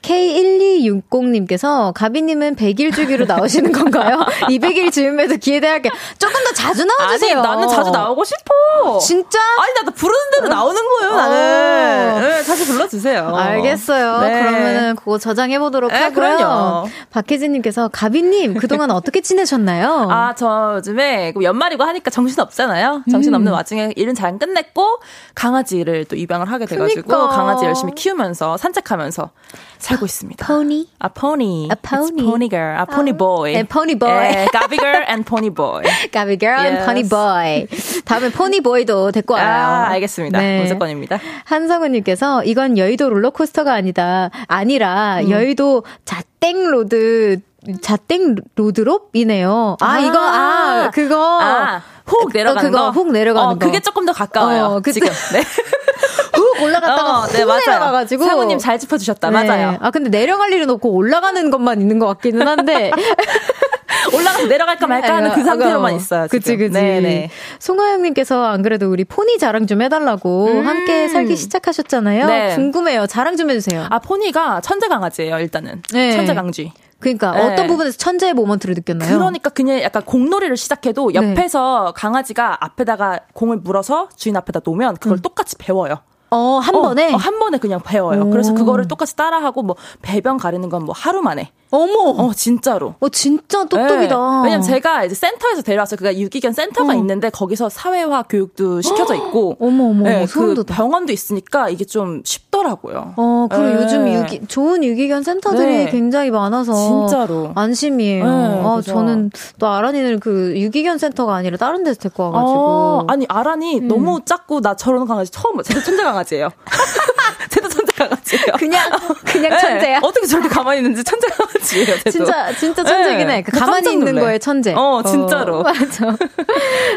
K1260님께서 가비님은 100일 주기로 나오시는 건가요? 200일 즈음에도 기회대할게 조금 더 자주 나와주세요. 아니, 나는 자주 나오고 싶어. 진짜? 아니, 나도 부르는 대로 나오는 거예요, 나는. 어. 네, 자주 불러주세요. 알겠어요. 네. 그러면은 그거 저장해보도록 네, 하고요. 그럼요. 박혜진님께서 가비님, 그동안 어떻게 지내셨나요? 아, 저 요즘에 연말이고 하니까 정신 없잖아요. 정신 없는 음. 와중에 일은 잘 끝냈고, 강아지를 또 입양을 하게 돼가지고, 그러니까. 강아지 열심히 키우면서, 산책하면서, 살고 있습니다. 포니? 아, 포니. A pony. It's pony girl. 아, pony boy. 네, pony boy. 예, 가비 girl and pony boy. 가비 girl yes. and pony boy. 다음에 pony boy도 데리고 와요. 아, 알겠습니다. 네. 무조건입니다. 한성우님께서 이건 여의도 롤러코스터가 아니다. 아니라 음. 여의도 자땡 로드 자땡 로드롭이네요. 아, 아, 이거, 아, 그거. 아, 훅 내려가는 어, 그거, 훅 내려가는 어, 거. 그게 조금 더 가까워요. 어, 그, 지금. 네. 훅 올라갔다가 어, 네, 맞아요. 내려가가지고 사모님 잘 짚어주셨다. 네. 맞아요. 아 근데 내려갈 일은 없고 올라가는 것만 있는 것 같기는 한데 올라가서 내려갈까 말까 하는 그 상태로만 있어요. 지금. 그치 그치. 네네. 송하영님께서 안 그래도 우리 포니 자랑 좀 해달라고 음. 함께 살기 시작하셨잖아요. 네. 궁금해요. 자랑 좀 해주세요. 아 포니가 천재 강아지예요. 일단은 네. 천재 강쥐. 그러니까 네. 어떤 부분에서 천재의 moment를 느꼈나요? 그러니까 그냥 약간 공놀이를 시작해도 옆에서 네. 강아지가 앞에다가 공을 물어서 주인 앞에다 놓으면 그걸 음. 똑같이 배워요. 어, 한 어, 번에? 어, 한 번에 그냥 배워요. 오. 그래서 그거를 똑같이 따라하고 뭐 배변 가리는 건 뭐 하루 만에. 어머! 어, 진짜로. 어, 진짜 똑똑이다. 네. 왜냐면 제가 이제 센터에서 데려왔어요. 그니까 유기견 센터가 어. 있는데 거기서 사회화 교육도 시켜져 있고. 어머, 어머, 네, 그 병원도 있으니까 이게 좀 쉽더라고요. 어, 그리고 네. 요즘 유기, 좋은 유기견 센터들이 네. 굉장히 많아서. 진짜로. 안심이에요. 네, 아, 저는 또 아란이는 그 유기견 센터가 아니라 다른 데서 데리고 와가지고. 어, 아니, 아란이 음. 너무 작고 나 저런 강아지 처음 봐. 제도 천재 강아지 예요. 제도 천재 강아지예요. 그냥, 그냥 천재야. 어떻게 저렇게 가만히 있는지 천재 강아지예요. 쟤도. 진짜 진짜 천재긴 네. 해. 그 가만히 있는 거에 천재. 어, 진짜로. 어, 맞아.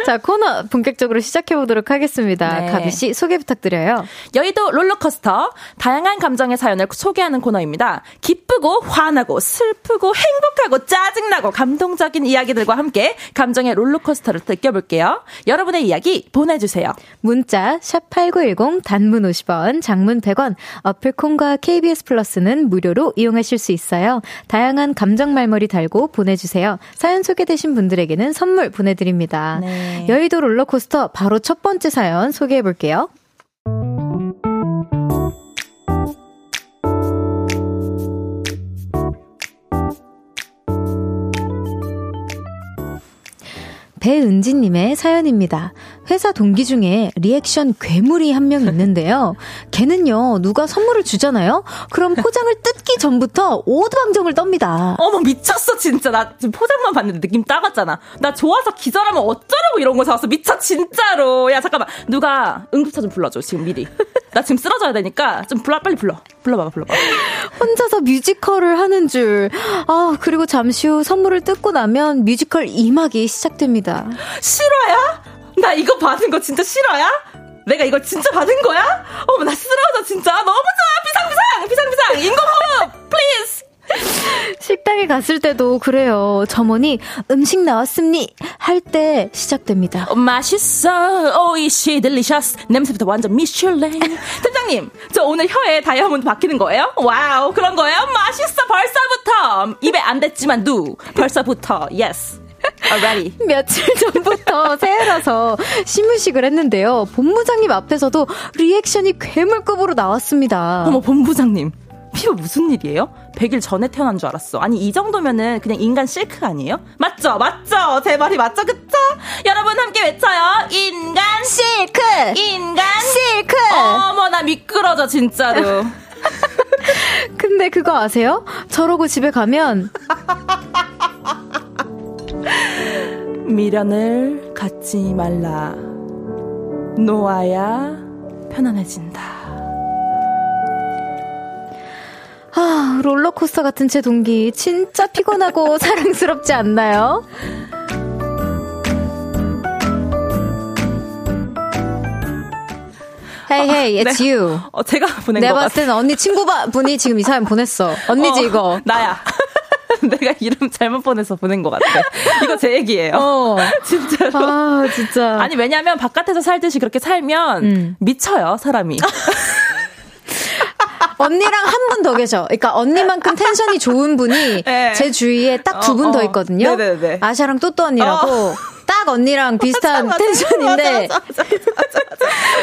자, 코너 본격적으로 시작해 보도록 하겠습니다. 네. 가비 씨 소개 부탁드려요. 여의도 롤러코스터 다양한 감정의 사연을 소개하는 코너입니다. 기쁘고 화나고 슬프고 행복하고 짜증나고 감동적인 이야기들과 함께 감정의 롤러코스터를 느껴볼게요. 여러분의 이야기 보내주세요. 문자 샵8910 단문 50원, 장문 100원, 어플콘과 KBS 플러스 는 무료로 이용하실 수 있어요. 다양한 감정 말머리 달고 보내주세요. 사연 소개되신 분들에게는 선물 보내드립니다. 네. 여의도 롤러코스터 바로 첫 번째 사연 소개해 볼게요. 배은지님의 사연입니다. 회사 동기 중에 리액션 괴물이 한 명 있는데요. 걔는요, 누가 선물을 주잖아요? 그럼 포장을 뜯기 전부터 오두방정을 떱니다. 어머, 미쳤어, 진짜. 나 지금 포장만 봤는데 느낌 딱 왔잖아. 나 좋아서 기절하면 어쩌라고 이런 거 사왔어. 미쳐, 진짜로. 야, 잠깐만. 누가 응급차 좀 불러줘, 지금 미리. 나 지금 쓰러져야 되니까 좀 불러, 빨리 불러. 불러봐, 불러봐. 혼자서 뮤지컬을 하는 줄. 아, 그리고 잠시 후 선물을 뜯고 나면 뮤지컬 2막이 시작됩니다. 실화야? 나 이거 받은 거 진짜 실화야? 내가 이걸 진짜 받은 거야? 어머, 나 쓰러져, 진짜. 너무 좋아. 비상비상! 비상비상! 인공호흡! please! 식당에 갔을 때도 그래요. 점원이 음식 나왔습니? 할 때 시작됩니다. 어, 맛있어. おいしい delicious. 냄새부터 완전 미슐랭. 팀장님, 저 오늘 혀에 다이아몬드 박히는 거예요? wow, 그런 거예요? 맛있어, 벌써부터. 입에 안 댔지만 누. 벌써부터. yes. Already. 며칠 전부터 새해라서 시무식을 했는데요. 본부장님 앞에서도 리액션이 괴물급으로 나왔습니다. 어머, 본부장님. 피부 무슨 일이에요? 100일 전에 태어난 줄 알았어. 아니, 이 정도면은 그냥 인간 실크 아니에요? 맞죠? 맞죠? 제 말이 맞죠? 그쵸? 여러분 함께 외쳐요. 인간 실크! 인간 실크! 어머, 나 미끄러져, 진짜로. 근데 그거 아세요? 저러고 집에 가면 미련을 갖지 말라. 놓아야 편안해진다. 아, 롤러코스터 같은 제 동기 진짜 피곤하고 사랑스럽지 않나요? Hey, hey, it's 네. you. 어, 제가 보낸 거 내가 같아. 봤을 때는 언니 친구분이 지금 이 사연 보냈어. 언니지, 어, 이거. 나야. 내가 이름 잘못 보내서 보낸 것 같아. 이거 제 얘기예요. 어. 진짜로. 아, 진짜. 아니 왜냐면 바깥에서 살듯이 그렇게 살면 음. 미쳐요 사람이. 언니랑 한 분 더 계셔. 그러니까 언니만큼 텐션이 좋은 분이 네. 제 주위에 딱 두 분더 어, 어. 있거든요. 네네네. 아샤랑 또또 언니라고 딱 언니랑 비슷한 텐션인데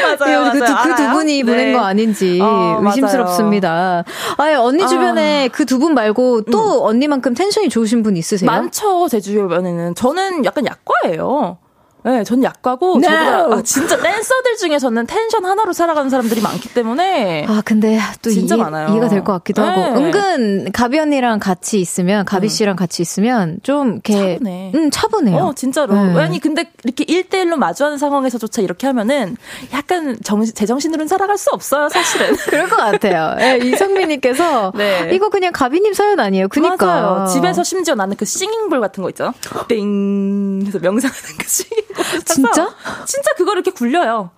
맞아요, 그, 맞아요. 그두 알아요? 분이 보낸 네. 거 아닌지 어, 의심스럽습니다. 아니, 언니 주변에 그두 분 말고 또 언니만큼 텐션이 좋으신 분 있으세요? 많죠 제 주변에는 저는 약간 약과예요. 네, 전 약과고 No. 저보다 아, 진짜 댄서들 중에서는 텐션 하나로 살아가는 사람들이 많기 때문에 아, 근데 또 진짜 이해, 많아요. 이해가 될 것 같기도 하고. 네. 은근 가비 언니랑 같이 있으면, 가비 씨랑 같이 있으면 좀 이렇게. 차분해. 음, 차분해요. 어, 진짜로. 네. 아니, 근데 이렇게 1대1로 마주하는 상황에서조차 이렇게 하면은 약간 정신, 제정신으로는 살아갈 수 없어요, 사실은. 그럴 것 같아요. 예, 이성민님께서 네. 이거 그냥 가비님 사연 아니에요? 그니까 맞아요. 집에서 심지어 나는 그 싱잉볼 같은 거 있잖아. 띵 해서 명상하는 그. 사서 진짜? 진짜 그거 이렇게 굴려요.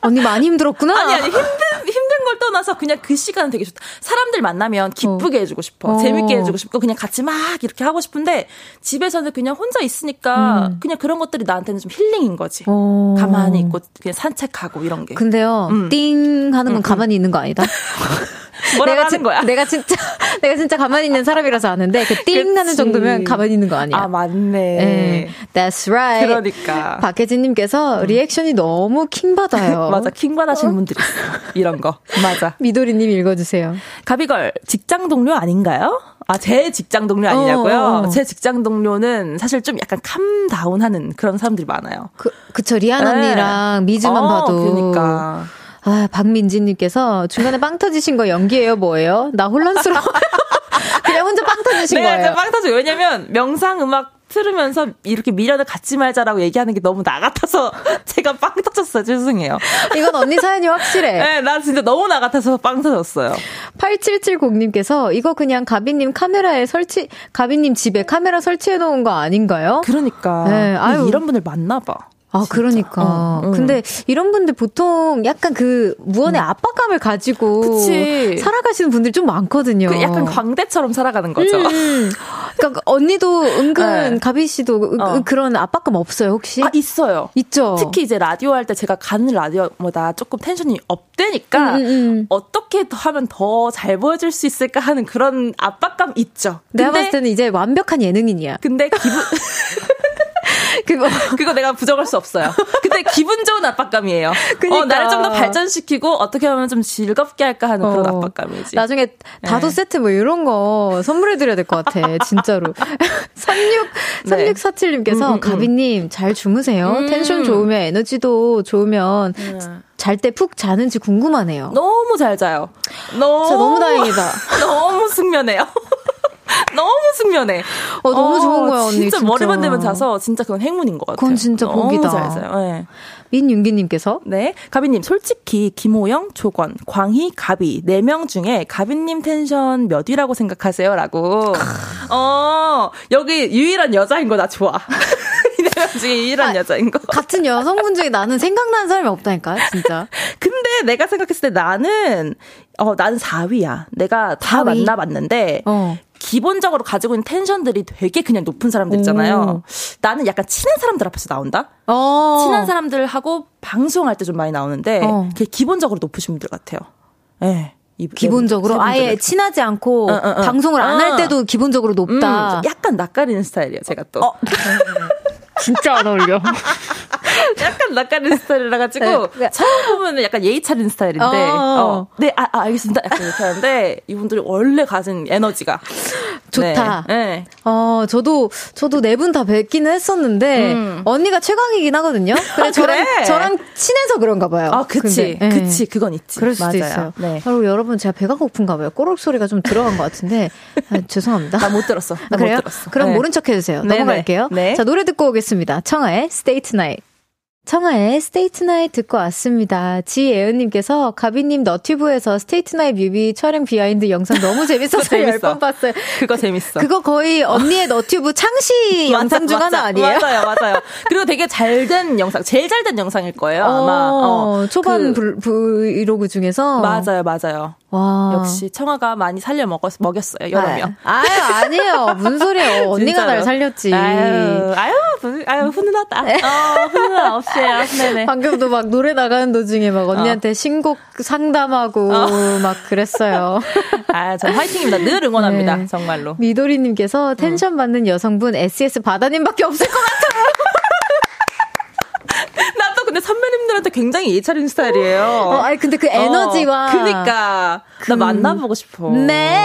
언니 많이 힘들었구나. 아니 아니 힘든 힘든 걸 떠나서 그냥 그 시간은 되게 좋다. 사람들 만나면 기쁘게 해주고 싶어, 어. 재밌게 해주고 싶고 그냥 같이 막 이렇게 하고 싶은데 집에서는 그냥 혼자 있으니까 그냥 그런 것들이 나한테는 좀 힐링인 거지. 어. 가만히 있고 그냥 산책하고 이런 게. 근데요, 음. 띵 하는 건 가만히 있는 거 아니다. 뭐라고 하는 진- 거야? 내가 진짜 내가 진짜 가만히 있는 사람이라서 아는데 그띵 그치. 정도면 가만히 있는 거 아니야. 아 맞네. 예, That's right. 그러니까. 박혜진님께서 리액션이 너무 킹 받아요. 맞아 킹 받으시는 분들이 있어. 이런 거. 맞아. 미도리님 읽어주세요. 가비걸 직장 동료 아닌가요? 아, 제 직장 동료 아니냐고요? 어, 어. 제 직장 동료는 사실 좀 약간 캄다운하는 그런 사람들이 많아요. 그 그쵸 리안 네. 언니랑 미즈만 어, 봐도. 그러니까. 아, 박민지님께서 중간에 빵 터지신 거 연기예요, 뭐예요? 나 혼란스러워. 그냥 혼자 빵 터지신 내가 거예요. 이제 빵 터져. 왜냐면 명상 음악 틀으면서 이렇게 미련을 갖지 말자라고 얘기하는 게 너무 나 같아서 제가 빵 터졌어요. 죄송해요. 이건 언니 사연이 확실해. 네, 나 진짜 너무 나 같아서 빵 터졌어요. 8770님께서 이거 그냥 가비님 카메라에 설치, 가비님 집에 카메라 설치해 놓은 거 아닌가요? 그러니까. 네, 아유. 이런 분들 많나 봐. 아, 진짜. 그러니까. 어, 응. 근데 이런 분들 보통 약간 그 무언의 압박감을 가지고 그치. 살아가시는 분들이 좀 많거든요. 그 약간 광대처럼 살아가는 거죠. 음. 그러니까 언니도 은근 네. 가비 씨도 그- 어. 그런 압박감 없어요, 혹시? 아, 있어요. 있죠. 특히 이제 라디오 할 때 제가 가는 라디오보다 조금 텐션이 업되니까 음, 음, 음. 어떻게 더 하면 더 잘 보여줄 수 있을까 하는 그런 압박감 있죠. 내가 근데, 봤을 때는 이제 완벽한 예능인이야. 근데 기분 그거 그거 내가 부정할 수 없어요. 근데 기분 좋은 압박감이에요. 그러니까. 어, 나를 좀 더 발전시키고 어떻게 하면 좀 즐겁게 할까 하는 그런 어. 압박감이지. 나중에 다도 네. 세트 뭐 이런 거 선물해 드려야 될 것 같아. 진짜로. 36, 3647님께서 네. 음, 음, 음. 가비 님 잘 주무세요. 음. 텐션 좋으면 에너지도 좋으면 음. 잘때 푹 자는지 궁금하네요. 너무 잘 자요. 너무, 너무 다행이다. 너무 숙면해요. 너무 숙면해. 어, 너무 어, 좋은 거야, 언니. 진짜, 진짜, 머리만 대면 자서 진짜 그건 행운인 것 같아요. 그건 진짜 복이다. 잘 자요. 네. 민윤기님께서 네 가비님 솔직히 김호영, 조건, 광희, 가비 네 명 중에 가비님 텐션 몇 위라고 생각하세요?라고 어 여기 유일한 여자인 거 나 좋아. 이네명 중에 유일한 아, 여자인 거. 같은 여성분 중에 나는 생각나는 사람이 없다니까 진짜. 근데 내가 생각했을 때 나는 어 나는 4위야. 내가 다 4위? 만나봤는데 어. 기본적으로 가지고 있는 텐션들이 되게 그냥 높은 사람들 있잖아요. 오. 나는 약간 친한 사람들 앞에서 나온다? 어. 친한 사람들하고 방송할 때 좀 많이 나오는데, 어. 그게 기본적으로 높으신 분들 같아요. 예. 네. 기본적으로 아예 친하지 않고 어, 어, 어. 방송을 안할 어. 때도 기본적으로 높다. 음, 약간 낯가리는 스타일이에요, 제가 또. 어. 진짜 안 어울려. 약간 낯가리는 스타일이라 가지고 네. 처음 보면 약간 예의 차린 스타일인데 어. 어. 네, 아, 아, 알겠습니다. 약간 이렇게 하는데 이분들이 원래 가진 에너지가 좋다. 네. 네. 어, 저도 저도 네 분 다 뵙기는 했었는데 음. 언니가 최강이긴 하거든요. 그래, 아, 저랑 그래? 저랑 친해서 그런가 봐요. 아, 그치. 근데, 네. 그치. 그건 있지. 그럴 수도 맞아요. 있어요. 네. 그리고 여러분 제가 배가 고픈가 봐요. 꼬르륵 소리가 좀 들어간 것 같은데 아, 죄송합니다. 나 못 들었어. 아, 그래요? 들었어. 그럼 네. 모른 척 해주세요. 넘어갈게요. 네. 자 노래 듣고 오겠습니다. 청하의 Stay Tonight. 청하의 Stay Tonight 듣고 왔습니다. 지예은님께서 가비님 너튜브에서 Stay Tonight 뮤비 촬영 behind 영상 너무 재밌어서 10번 봤어요. 그거 재밌어. 그거 거의 언니의 너튜브 창시 영상 중 하나 아니에요? 맞아요, 맞아요. 그리고 되게 잘 된 영상, 제일 잘 된 영상일 거예요, 아마. 어, 어 초반 그, 브이로그 중에서. 맞아요, 맞아요. 와. 역시 청아가 많이 살려 먹었, 먹였어요, 여러 명. 아유, 아니에요. 무슨 소리예요. 언니가 날 살렸지. 아유, 아유, 아유, 훈훈하다. 어, 훈훈한 없이 요. 네네. 방금도 막 노래 나가는 도중에 막 언니한테 어. 신곡 상담하고 어. 막 그랬어요. 아, 전 화이팅입니다. 늘 응원합니다. 네. 정말로. 미도리님께서 텐션 받는 여성분 SS 바다님밖에 없을 것 같아요. 근데 선배님들한테 굉장히 예차린 스타일이에요. 어, 아니 근데 그 에너지와 어, 그니까 그, 나 만나보고 싶어. 네,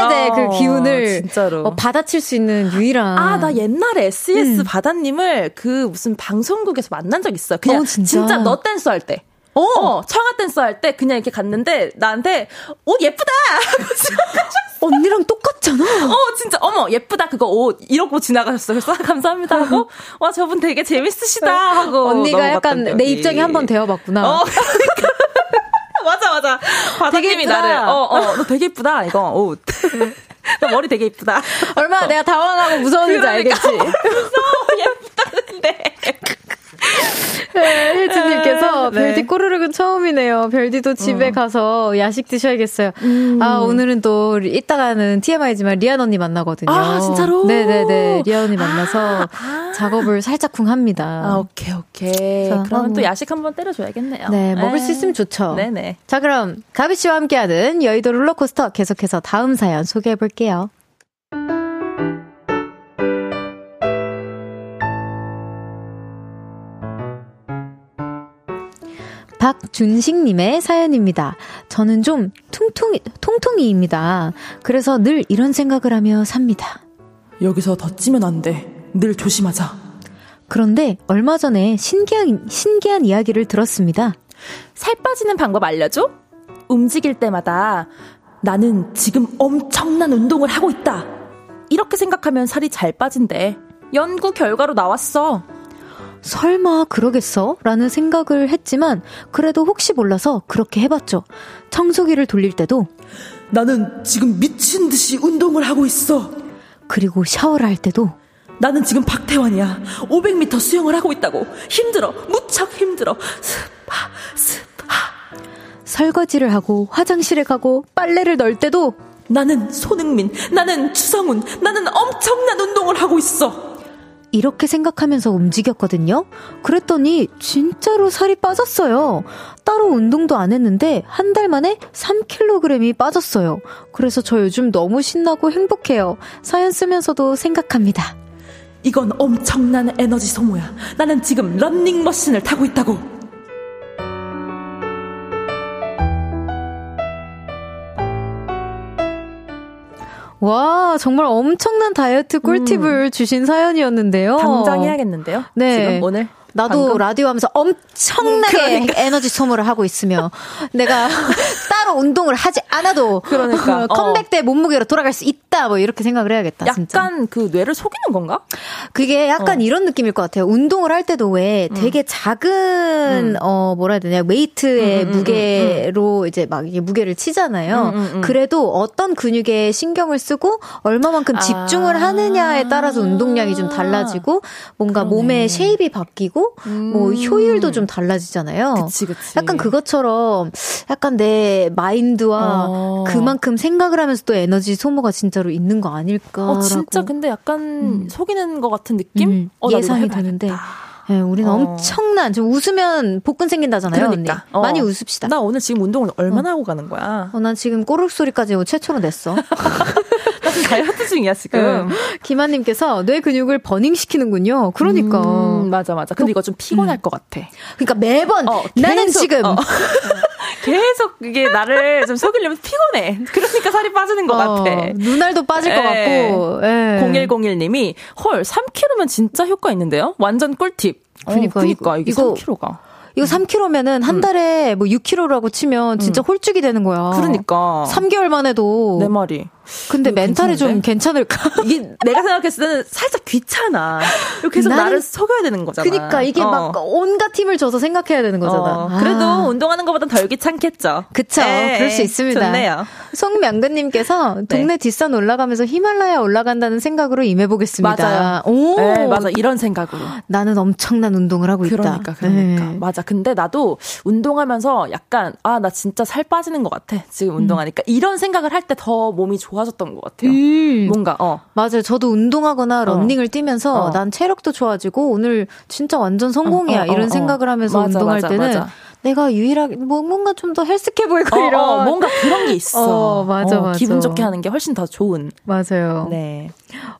어, 네, 그 기운을 진짜로 어, 받아칠 수 있는 유일한. 아, 나 옛날에 SES 음. 바다님을 그 무슨 방송국에서 만난 적 있어요. 그냥 어, 진짜? 진짜 너 댄스 할 때. 어, 어 청아 댄스 할때 그냥 이렇게 갔는데 나한테 옷 예쁘다. 언니랑 똑같잖아. 어, 진짜, 어머, 예쁘다, 그거 옷. 이러고 지나가셨어. 그래서 아, 감사합니다 하고, 와, 저분 되게 재밌으시다 하고. 언니가 약간 내 입장이 한번 되어봤구나. 어, 맞아, 맞아. 바다님이 나를, 어, 어, 너 되게 예쁘다, 이거, 옷. 너 머리 되게 예쁘다. 얼마나 어. 내가 당황하고 무서웠는지 그러니까, 알겠지. 무서워, 예쁘다는데. 네, 혜진님께서 네. 별디 꼬르륵은 처음이네요. 별디도 집에 어. 가서 야식 드셔야겠어요. 음. 아, 오늘은 또 이따가는 TMI지만 리안 언니 만나거든요. 아, 진짜로? 네네네. 리안 언니 만나서 아. 작업을 살짝쿵 합니다. 아, 오케이, 오케이. 자, 그러면 또 야식 한번 때려줘야겠네요. 네, 먹을 에이. 수 있으면 좋죠. 네네. 자, 그럼 가비 씨와 함께하는 여의도 롤러코스터 계속해서 다음 사연 소개해 볼게요. 박준식님의 사연입니다. 저는 좀 퉁퉁이, 통통이입니다. 그래서 늘 이런 생각을 하며 삽니다. 여기서 더 찌면 안 돼. 늘 조심하자. 그런데 얼마 전에 신기한, 신기한 이야기를 들었습니다. 살 빠지는 방법 알려줘? 움직일 때마다 나는 지금 엄청난 운동을 하고 있다. 이렇게 생각하면 살이 잘 빠진대. 연구 결과로 나왔어. 설마 그러겠어? 라는 생각을 했지만 그래도 혹시 몰라서 그렇게 해봤죠. 청소기를 돌릴 때도 나는 지금 미친 듯이 운동을 하고 있어. 그리고 샤워를 할 때도 나는 지금 박태환이야. 500m 수영을 하고 있다고. 힘들어. 무척 힘들어. 스파, 스파. 설거지를 하고 화장실에 가고 빨래를 넣을 때도 나는 손흥민, 나는 추성훈, 나는 엄청난 운동을 하고 있어. 이렇게 생각하면서 움직였거든요. 그랬더니 진짜로 살이 빠졌어요. 따로 운동도 안 했는데 한 달 만에 3kg이 빠졌어요. 그래서 저 요즘 너무 신나고 행복해요. 사연 쓰면서도 생각합니다. 이건 엄청난 에너지 소모야. 나는 지금 런닝머신을 타고 있다고. 와, 정말 엄청난 다이어트 꿀팁을 음. 주신 사연이었는데요. 당장 해야겠는데요? 네. 지금 오늘? 나도 방금? 라디오 하면서 엄청나게 그러니까. 에너지 소모를 하고 있으며 내가 따로 운동을 하지 않아도 그러니까 컴백 어. 때 몸무게로 돌아갈 수 있다 뭐 이렇게 생각을 해야겠다. 약간 진짜. 그 뇌를 속이는 건가? 그게 약간 어. 이런 느낌일 것 같아요. 운동을 할 때도 왜 음. 되게 작은 음. 어 뭐라 해야 되냐 웨이트의 음, 음, 음 무게로 이제 막 이게 무게를 치잖아요. 그래도 어떤 근육에 신경을 쓰고 얼마만큼 집중을 아. 하느냐에 따라서 운동량이 좀 달라지고 뭔가 그러네. 몸의 shape이 바뀌고 뭐 음. 뭐 효율도 좀 달라지잖아요. 그치, 그치. 약간 그것처럼 약간 내 마인드와 어. 그만큼 생각을 하면서 또 에너지 소모가 진짜 로 있는 거 아닐까. 어, 진짜 근데 약간 음. 속이는 것 같은 느낌? 음. 어, 예상이 되는데. 네, 우리는 어. 엄청난 좀 웃으면 복근 생긴다잖아요. 그러니까 어. 많이 웃읍시다. 나 오늘 지금 운동을 얼마나 어. 하고 가는 거야? 어, 난 지금 꼬르륵 소리까지 최초로 냈어. 다이어트 중이야 지금. 네. 김한님께서 뇌 근육을 버닝시키는군요. 그러니까 음, 맞아 맞아. 근데 그, 이거 좀 피곤할 음. 것 같아. 그러니까 매번 어, 나는 계속, 지금 어. 계속 이게 나를 좀 속이려면 피곤해. 그러니까 살이 빠지는 것 어, 같아. 눈알도 빠질 에. 것 예. 같고. 에. 0101님이 헐 3kg면 진짜 효과 있는데요. 완전 꿀팁. 그러니까, 어, 그러니까 이게 이거, 3kg가. 이거 3kg면은 한 음. 달에 뭐 6kg라고 치면 진짜 음. 홀쭉이 되는 거야. 그러니까. 3개월만 해도. 내 말이. 근데 멘탈이 괜찮은데? 좀 괜찮을까? 이게 내가 생각했을 때는 살짝 귀찮아. 계속 나는, 나를 속여야 되는 거잖아. 그니까 이게 어. 막 온갖 팀을 줘서 생각해야 되는 거잖아. 어. 아. 그래도 운동하는 것보다 덜 귀찮겠죠. 그쵸. 네. 그럴 수 있습니다. 좋네요. 송명근님께서 네. 동네 뒷산 올라가면서 히말라야 올라간다는 생각으로 임해보겠습니다. 맞아요. 오. 네, 맞아. 이런 생각으로. 나는 엄청난 운동을 하고 그러니까, 있다. 그러니까, 그러니까. 네. 맞아. 근데 나도 운동하면서 약간, 아, 나 진짜 살 빠지는 것 같아. 지금 운동하니까. 음. 이런 생각을 할 때 더 몸이 좋아 졌던 것 같아요. 음. 뭔가, 어. 맞아요. 저도 운동하거나 어. 런닝을 뛰면서 어. 난 체력도 좋아지고 오늘 진짜 완전 성공이야. 어, 어, 이런 생각을 하면서 맞아, 운동할 맞아, 때는 맞아. 내가 유일하게 뭐 뭔가 좀 더 healthy해 보이고 어, 이런 어, 뭔가 그런 게 있어. 어, 맞아, 어, 맞아. 기분 좋게 하는 게 훨씬 더 좋은. 맞아요. 네.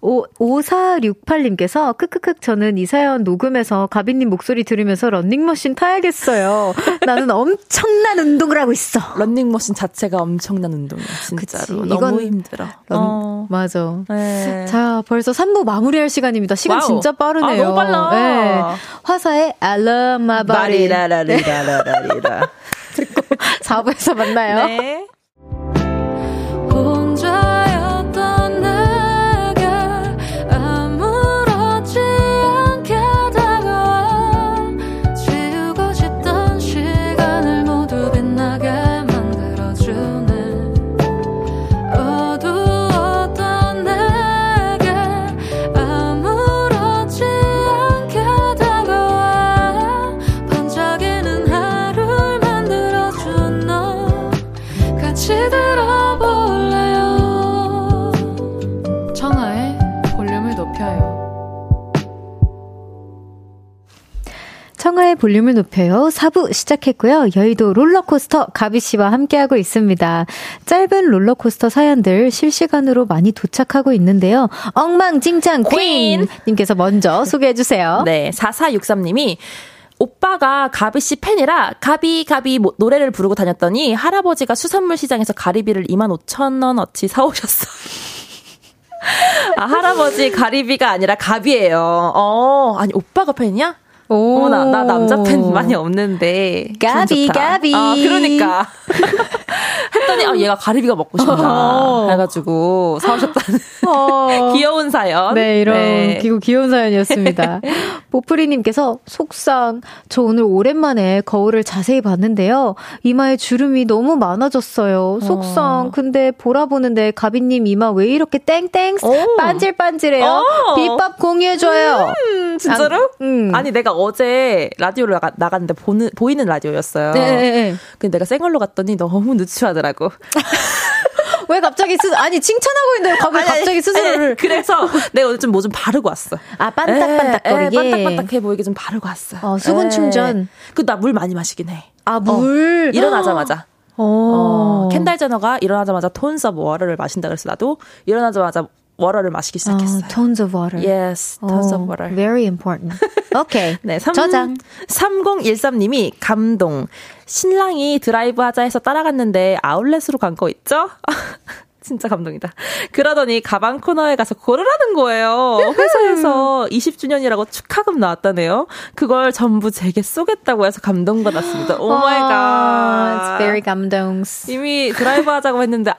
오, 5468님께서 크크크 저는 이 사연 녹음해서 가비님 목소리 들으면서 런닝머신 타야겠어요. 나는 엄청난 운동을 하고 있어. 런닝머신 자체가 엄청난 운동이야. 진짜로. 그치, 너무 힘들어. 런, 어. 맞아. 네. 자, 벌써 3부 마무리할 시간입니다. 시간 wow. 진짜 빠르네요. 아, 너무 빨라. 네. 화사의 I love my body. 라리라. 듣고 4부에서 만나요. 네. 청하의 볼륨을 높여요. 4부 시작했고요. 여의도 롤러코스터 가비 씨와 함께하고 있습니다. 짧은 롤러코스터 사연들 실시간으로 많이 도착하고 있는데요. 엉망진창 퀸! 님께서 먼저 소개해 주세요. 네, 4463님이 오빠가 가비 씨 팬이라 가비 가비 노래를 부르고 다녔더니 할아버지가 수산물 시장에서 가리비를 2만 5천 원어치 사오셨어요. 아, 할아버지 가리비가 아니라 가비예요. 어, 아니 오빠가 팬이야? 오. 어나 나 남자 팬 많이 없는데. 가비, 가비. 아, 그러니까. 했더니, 아, 얘가 가리비가 먹고 싶다. 어. 해가지고, 사오셨다는. 어. 귀여운 사연. 네, 이런 네. 귀여운 사연이었습니다. 보프리님께서, 속상. 저 오늘 오랜만에 거울을 자세히 봤는데요. 이마에 주름이 너무 많아졌어요. 속상. 어. 근데 보라 보는데, 가비님 이마 왜 이렇게 땡땡 오. 반질반질해요? 오. 비법 공유해줘요. 음, 진짜로? 아, 음. 아니, 내가 어제 라디오를 나가, 나갔는데 보는, 보이는 라디오였어요. 네. 네, 네. 근데 내가 생얼로 갔더니 너무 누추하더라고. 왜 갑자기 스 아니 칭찬하고 있는데 갑자기, 갑자기 스스로를 그래서 내가 오늘 좀 뭐 좀 바르고 왔어. 아 반딱반딱거리게 반딱반딱해 보이게 좀 바르고 왔어. 어, 수분 충전. 그 나 물 많이 마시긴 해. 아 물. 어, 일어나자마자. 어. 어, 켄달 제너가 일어나자마자 of water를 마신다 그래서 나도 일어나자마자 water를 마시기 시작했어요. 어, tons of water. Yes, tons of 어, water. Very important. 오케이. 네, 3, 저장. 3013님이 감동. 신랑이 드라이브 하자 해서 따라갔는데 아울렛으로 간 거 있죠? 진짜 감동이다. 그러더니 가방 코너에 가서 고르라는 거예요. 회사에서 20주년이라고 축하금 나왔다네요. 그걸 전부 제게 쏘겠다고 해서 감동받았습니다. Oh my God. It's very 감동스. 이미 드라이브 하자고 했는데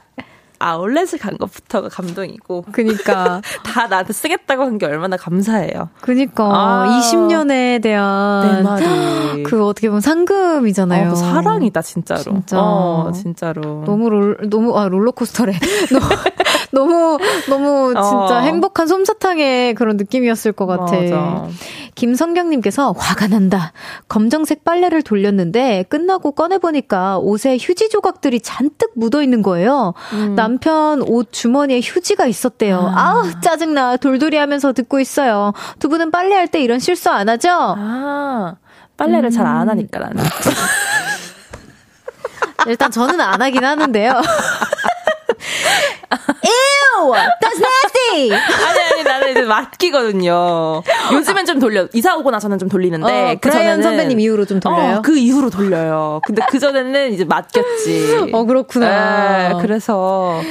아울렛을 간 것부터가 감동이고 그니까. 다 나한테 쓰겠다고 한 게 얼마나 감사해요. 그니까. 아. 20년에 대한. 내 말이. 그 어떻게 보면 상금이잖아요. 어, 사랑이다 진짜로. 진짜. 어, 진짜로. 너무 롤, 너무, 아, 롤러코스터래. 너무, 너무, 진짜 어. 행복한 솜사탕의 그런 느낌이었을 것 같아. 맞아. 김성경님께서 화가 난다. 검정색 빨래를 돌렸는데 끝나고 꺼내보니까 옷에 휴지 조각들이 잔뜩 묻어 있는 거예요. 음. 남편 옷 주머니에 휴지가 있었대요. 아. 우 짜증나. 돌돌이 하면서 듣고 있어요. 두 분은 빨래할 때 이런 실수 안 하죠? 아, 빨래를 잘안 음. 하니까 나는. 일단 저는 안 하긴 하는데요. Ew! That's nasty! 아니, 아니, 나는 이제 맡기거든요. 요즘엔 좀 돌려. 이사 오고 나서는 좀 돌리는데. 어, 그전에는- 선배님 이후로 좀 돌려요? 어, 그 이후로 돌려요. 근데 그전에는 이제 맡겼지. 어, 그렇구나. 네, 그래서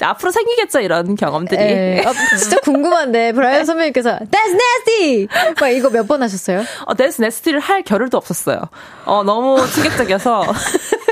앞으로 생기겠죠, 이런 경험들이. 예. 아, 진짜 궁금한데, 브라이언 선배님께서, That's nasty! 막 이거 몇 번 하셨어요? 어, 데스 네스티를 할 겨를도 없었어요. 어, 너무 충격적이어서.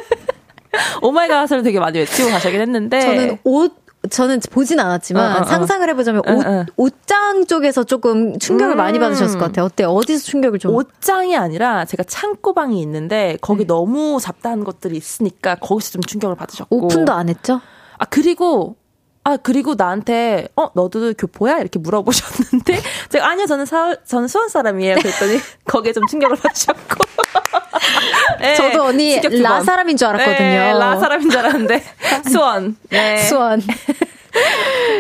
오마이갓을 되게 많이 외치고 가시긴 했는데. 저는 옷, 저는 보진 않았지만 어, 어, 어. 상상을 해보자면 어, 옷, 어. 옷장 쪽에서 조금 충격을 음. 많이 받으셨을 것 같아요. 어때? 어디서 충격을 좀? 옷장이 아니라 제가 창고방이 있는데 거기 너무 잡다한 것들이 있으니까 거기서 좀 충격을 받으셨고 오픈도 안 했죠? 아 그리고 아 그리고 나한테 어 너도 교포야 이렇게 물어보셨는데 제가 아니요 저는 사 저는 수원 사람이에요 그랬더니 거기에 좀 충격을 받으셨고 네, 저도 언니 라 번. 사람인 줄 알았거든요. 네, 라 사람인 줄 알았는데 수원 네. 수원.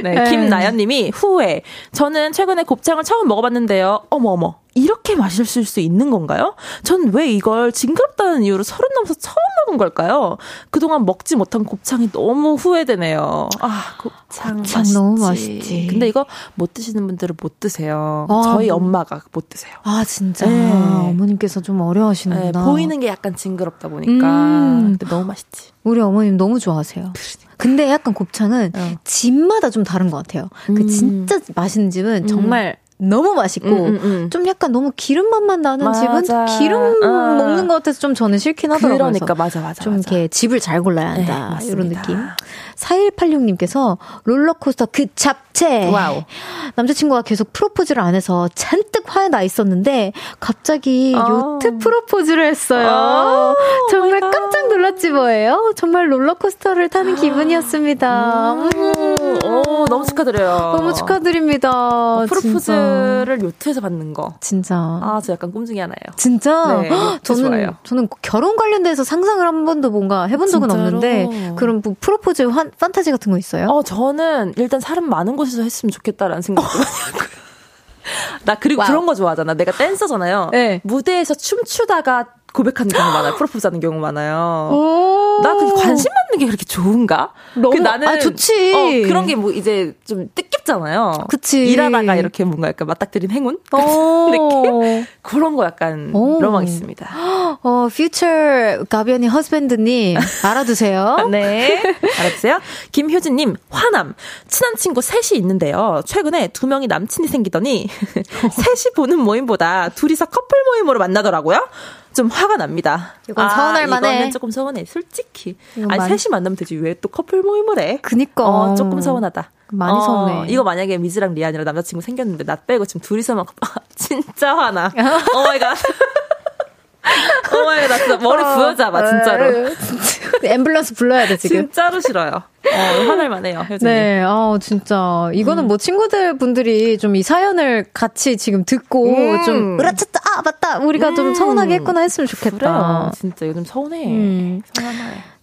네, 네. 김나연님이 후회. 저는 최근에 곱창을 처음 먹어봤는데요. 어머 어머. 이렇게 맛있을 수 있는 건가요? 전 왜 이걸 징그럽다는 이유로 서른 넘어서 처음 먹은 걸까요? 그동안 먹지 못한 곱창이 너무 후회되네요. 아, 곱창, 곱창 맛있지. 너무 맛있지. 근데 이거 못 드시는 분들은 못 드세요. 아, 저희 뭐. 엄마가 못 드세요. 아, 진짜. 네. 어머님께서 좀 네, 어려워하시는구나. 보이는 게 약간 징그럽다 보니까. 음. 근데 너무 맛있지. 우리 어머님 너무 좋아하세요. 근데 약간 곱창은 어. 집마다 좀 다른 것 같아요. 그 음. 진짜 맛있는 집은 정말 너무 맛있고 음, 음, 음. 좀 약간 너무 기름 맛만 나는 맞아. 집은 기름 어. 먹는 것 같아서 좀 저는 싫긴 하더라고요. 그러니까 맞아 맞아. 좀 맞아. 이렇게 집을 잘 골라야 네, 한다. 이런 맞습니다. 느낌. 4186님께서 롤러코스터 그 잡채. wow. 남자친구가 계속 프로포즈를 안 해서 잔뜩 화에 나 있었는데 갑자기 어. 요트 프로포즈를 했어요. 어, 정말. 깜짝 놀랐지 뭐예요? 정말 롤러코스터를 타는 기분이었습니다. 음. 오, 너무 축하드려요. 너무 축하드립니다. 어, 프로포즈를 요트에서 받는 거. 진짜. 아, 저 약간 꿈 중에 하나예요. 진짜 네, 헉, 저는 좋아해요. 저는 결혼 관련돼서 상상을 한 번도 뭔가 해본 적은 진짜로? 없는데 그런 뭐 프로포즈 환, 판타지 같은 거 있어요? 어, 저는 일단 사람 많은 곳에서 했으면 좋겠다라는 생각도. 나 그리고 wow. 그런 거 좋아하잖아. 내가 댄서잖아요. 네. 무대에서 춤추다가 고백하는 경우 많아요. 프로포즈 하는 경우 많아요. 오. 나그 관심 받는 게 그렇게 좋은가? 너무- 그 나는 아, 좋지. 어, 그런 게 뭐 이제 좀 뜻깊잖아요. 그치. 일하다가 이렇게 뭔가 약간 맞닥뜨린 행운 어. 느낌? 그런 거 약간 오. 로망 있습니다. 어, 퓨처 가비언이 허스밴드님 알아두세요. 네. 알았어요? 김효진님, 화남. 친한 친구 셋이 있는데요. 최근에 두 명이 남친이 생기더니, 셋이 보는 모임보다 둘이서 커플 모임으로 만나더라고요. 좀 화가 납니다. 이건 서운할 만해. 이거는 조금 서운해, 솔직히. 아니, 많이- 셋이 만나면 되지. 왜 또 커플 모임을 해? 그니까. 어, 조금 서운하다. 많이 어, 서운해. 이거 만약에 미즈랑 리안이랑 남자친구 생겼는데, 나 빼고 지금 둘이서만, 아, 진짜 화나. Oh my God. Oh my God, 나 진짜 머리 부여잡아, 진짜로. 어, 진짜. 앰뷸런스 불러야 돼, 지금. 진짜로 싫어요. 어, 화날 만 해요, 효진님. 네, 아 진짜 이거는 뭐 친구들 분들이 좀 이 사연을 같이 지금 듣고 음. 좀 으라차차 아 맞다 우리가 좀 음. 서운하게 했구나 했으면 좋겠다. 그래요. 진짜 요즘 서운해. 음. 서운해.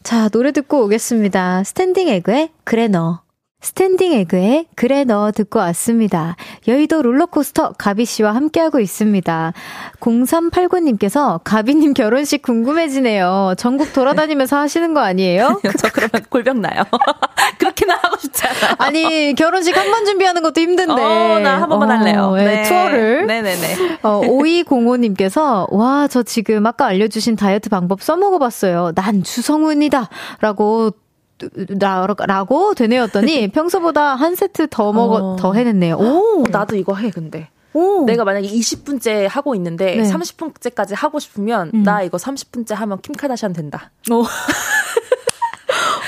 자 노래 듣고 오겠습니다. 스탠딩 에그의 그래 너. 스탠딩 에그의 그래 너 듣고 왔습니다. 여의도 롤러코스터 가비씨와 함께하고 있습니다. 0389님께서 가비님 결혼식 궁금해지네요. 전국 돌아다니면서 하시는 거 아니에요? 저 그러면 골병 나요. 그렇게나 하고 싶지 않아요. 아니, 결혼식 한 번 준비하는 것도 힘든데. 어, 나한 번만 어, 할래요. 네, 네. 투어를. 네네네. 어, 5205님께서, 와, 저 지금 아까 알려주신 다이어트 방법 써먹어봤어요. 난 주성훈이다. 라고 라, 라고 되뇌었더니 평소보다 한 세트 더 먹어 어. 더 해냈네요. 오, 나도 이거 해, 근데. 오. 내가 만약에 20분째 하고 있는데 네. 30분째까지 하고 싶으면 음. 나 이거 30분째 하면 킴 카다시안 된다.